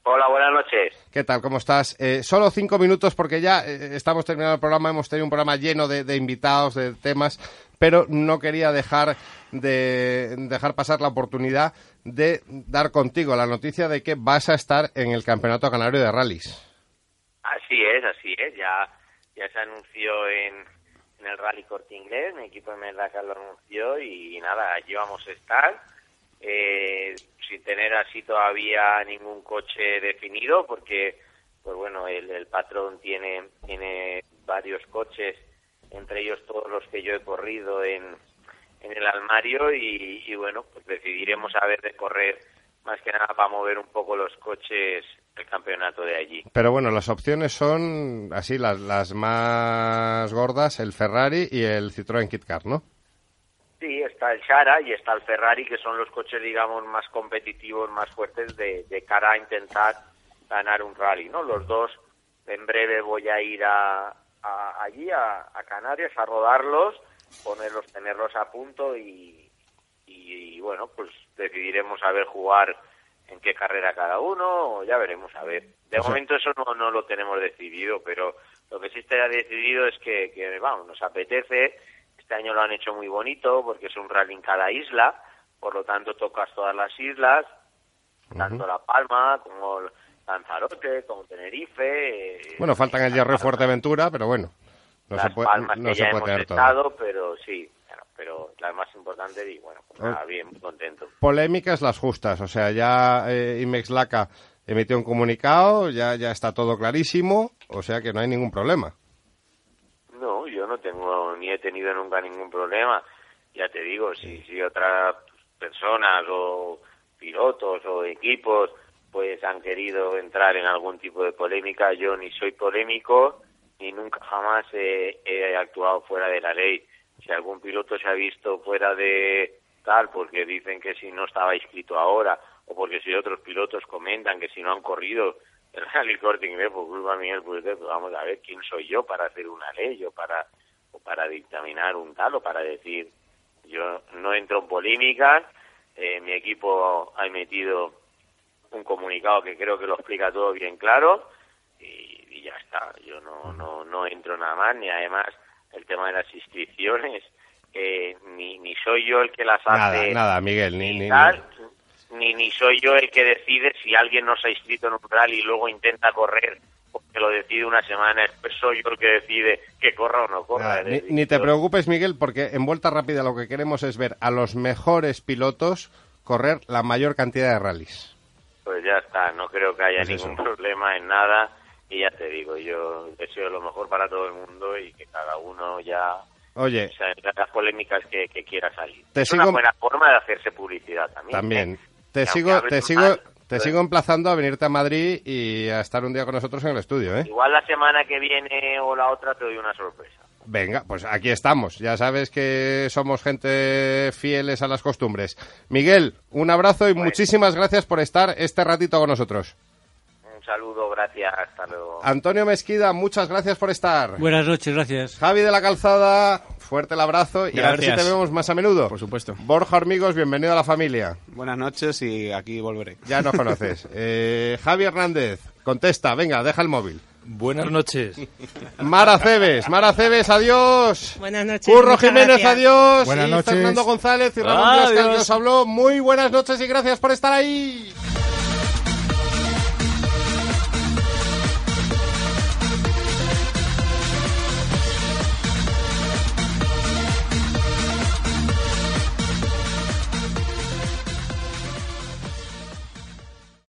Hola, buenas noches. ¿Qué tal? ¿Cómo estás? Eh, solo cinco minutos porque ya eh, estamos terminando el programa. Hemos tenido un programa lleno de, de invitados, de temas, pero no quería dejar de dejar pasar la oportunidad de dar contigo la noticia de que vas a estar en el Campeonato Canario de Rallys. Así es, así es. Ya, ya se anunció en, en el Rally Corte Inglés, mi equipo de Merdaca lo anunció y nada, allí vamos a estar. eh, sin tener así todavía ningún coche definido, porque, pues bueno, el, el patrón tiene, tiene varios coches, entre ellos todos los que yo he corrido en, en el armario y, y bueno, pues decidiremos a ver de correr más que nada para mover un poco los coches el campeonato de allí. Pero bueno, las opciones son así, las, las más gordas, el Ferrari y el Citroën Kit Car, ¿no? Sí, está el Shara y está el Ferrari, que son los coches, digamos, más competitivos, más fuertes de, de cara a intentar ganar un rally, ¿no? Los dos, en breve voy a ir a, a- allí, a, a Canarias, a rodarlos, ponerlos, tenerlos a punto y, y, y, bueno, pues decidiremos a ver jugar en qué carrera cada uno, ya veremos a ver. De O sea- momento eso no, no lo tenemos decidido, pero lo que sí está decidido es que, que, vamos, nos apetece. Este año lo han hecho muy bonito porque es un rally en cada isla, por lo tanto tocas todas las islas, tanto La Palma como Lanzarote, como Tenerife. eh, Bueno, faltan el Hierro Fuerteventura, pero bueno, no las se puede, Palmas no que se ya puede hemos tener todo. estado, pero sí, pero las más importantes y bueno, pues nada, bien, muy contento. polémicas las justas. O sea, ya eh, Imex Laca emitió un comunicado, ya, ya está todo clarísimo, o sea que no hay ningún problema. No, yo no tengo ni he tenido nunca ningún problema. Ya te digo, si, si otras personas o pilotos o equipos pues han querido entrar en algún tipo de polémica, yo ni soy polémico ni nunca jamás he, actuado fuera de la ley. Si algún piloto se ha visto fuera de tal porque dicen que si no estaba inscrito ahora o porque si otros pilotos comentan que si no han corrido el Rally Corte Inglés por culpa mía, pues pues vamos a ver quién soy yo para hacer una ley o para o para dictaminar un tal o para decir yo no entro en polémicas eh, mi equipo ha emitido un comunicado que creo que lo explica todo bien claro y, y ya está yo no no no entro nada más ni además el tema de las inscripciones eh, ni ni soy yo el que las Nada, hace nada, Miguel, ni, ni, tal, ni, ni soy yo el que decide si alguien no se ha inscrito en un rally y luego intenta correr porque lo decide una semana después soy yo el que decide que corra o no corra. nada, ni- te preocupes, Miguel, porque en Vuelta Rápida lo que queremos es ver a los mejores pilotos correr la mayor cantidad de rallies. Pues ya está, no creo que haya ningún eso. problema en nada y ya te digo, yo deseo lo mejor para todo el mundo y que cada uno ya Oye, o sea, las polémicas que, que quiera salir. Te es sigo- una buena forma de hacerse publicidad también. también. ¿eh? Te sigo, te mal, sigo, te pues- sigo emplazando a venirte a Madrid y a estar un día con nosotros en el estudio, ¿eh? Igual la semana que viene o la otra te doy una sorpresa. Venga, pues aquí estamos. Ya sabes que somos gente fieles a las costumbres. Miguel, un abrazo y muchísimas gracias por estar este ratito con nosotros. Un saludo, gracias, hasta luego. Antonio Mesquida, muchas gracias por estar. Buenas noches, gracias. Javi de la Calzada, fuerte el abrazo y a ver si te vemos más a menudo. Por supuesto. Borja Hormigos, bienvenido a la familia. Buenas noches y aquí volveré. Ya nos conoces. Eh, Javi Hernández, contesta, venga, deja el móvil. Buenas noches. Mara Cebes, Mara Cebes, adiós. Buenas noches. Curro Jiménez, gracias. adiós. Buenas y noches. Fernando González y Ramón Díaz, que Adiós. os habló. Muy buenas noches y gracias por estar ahí.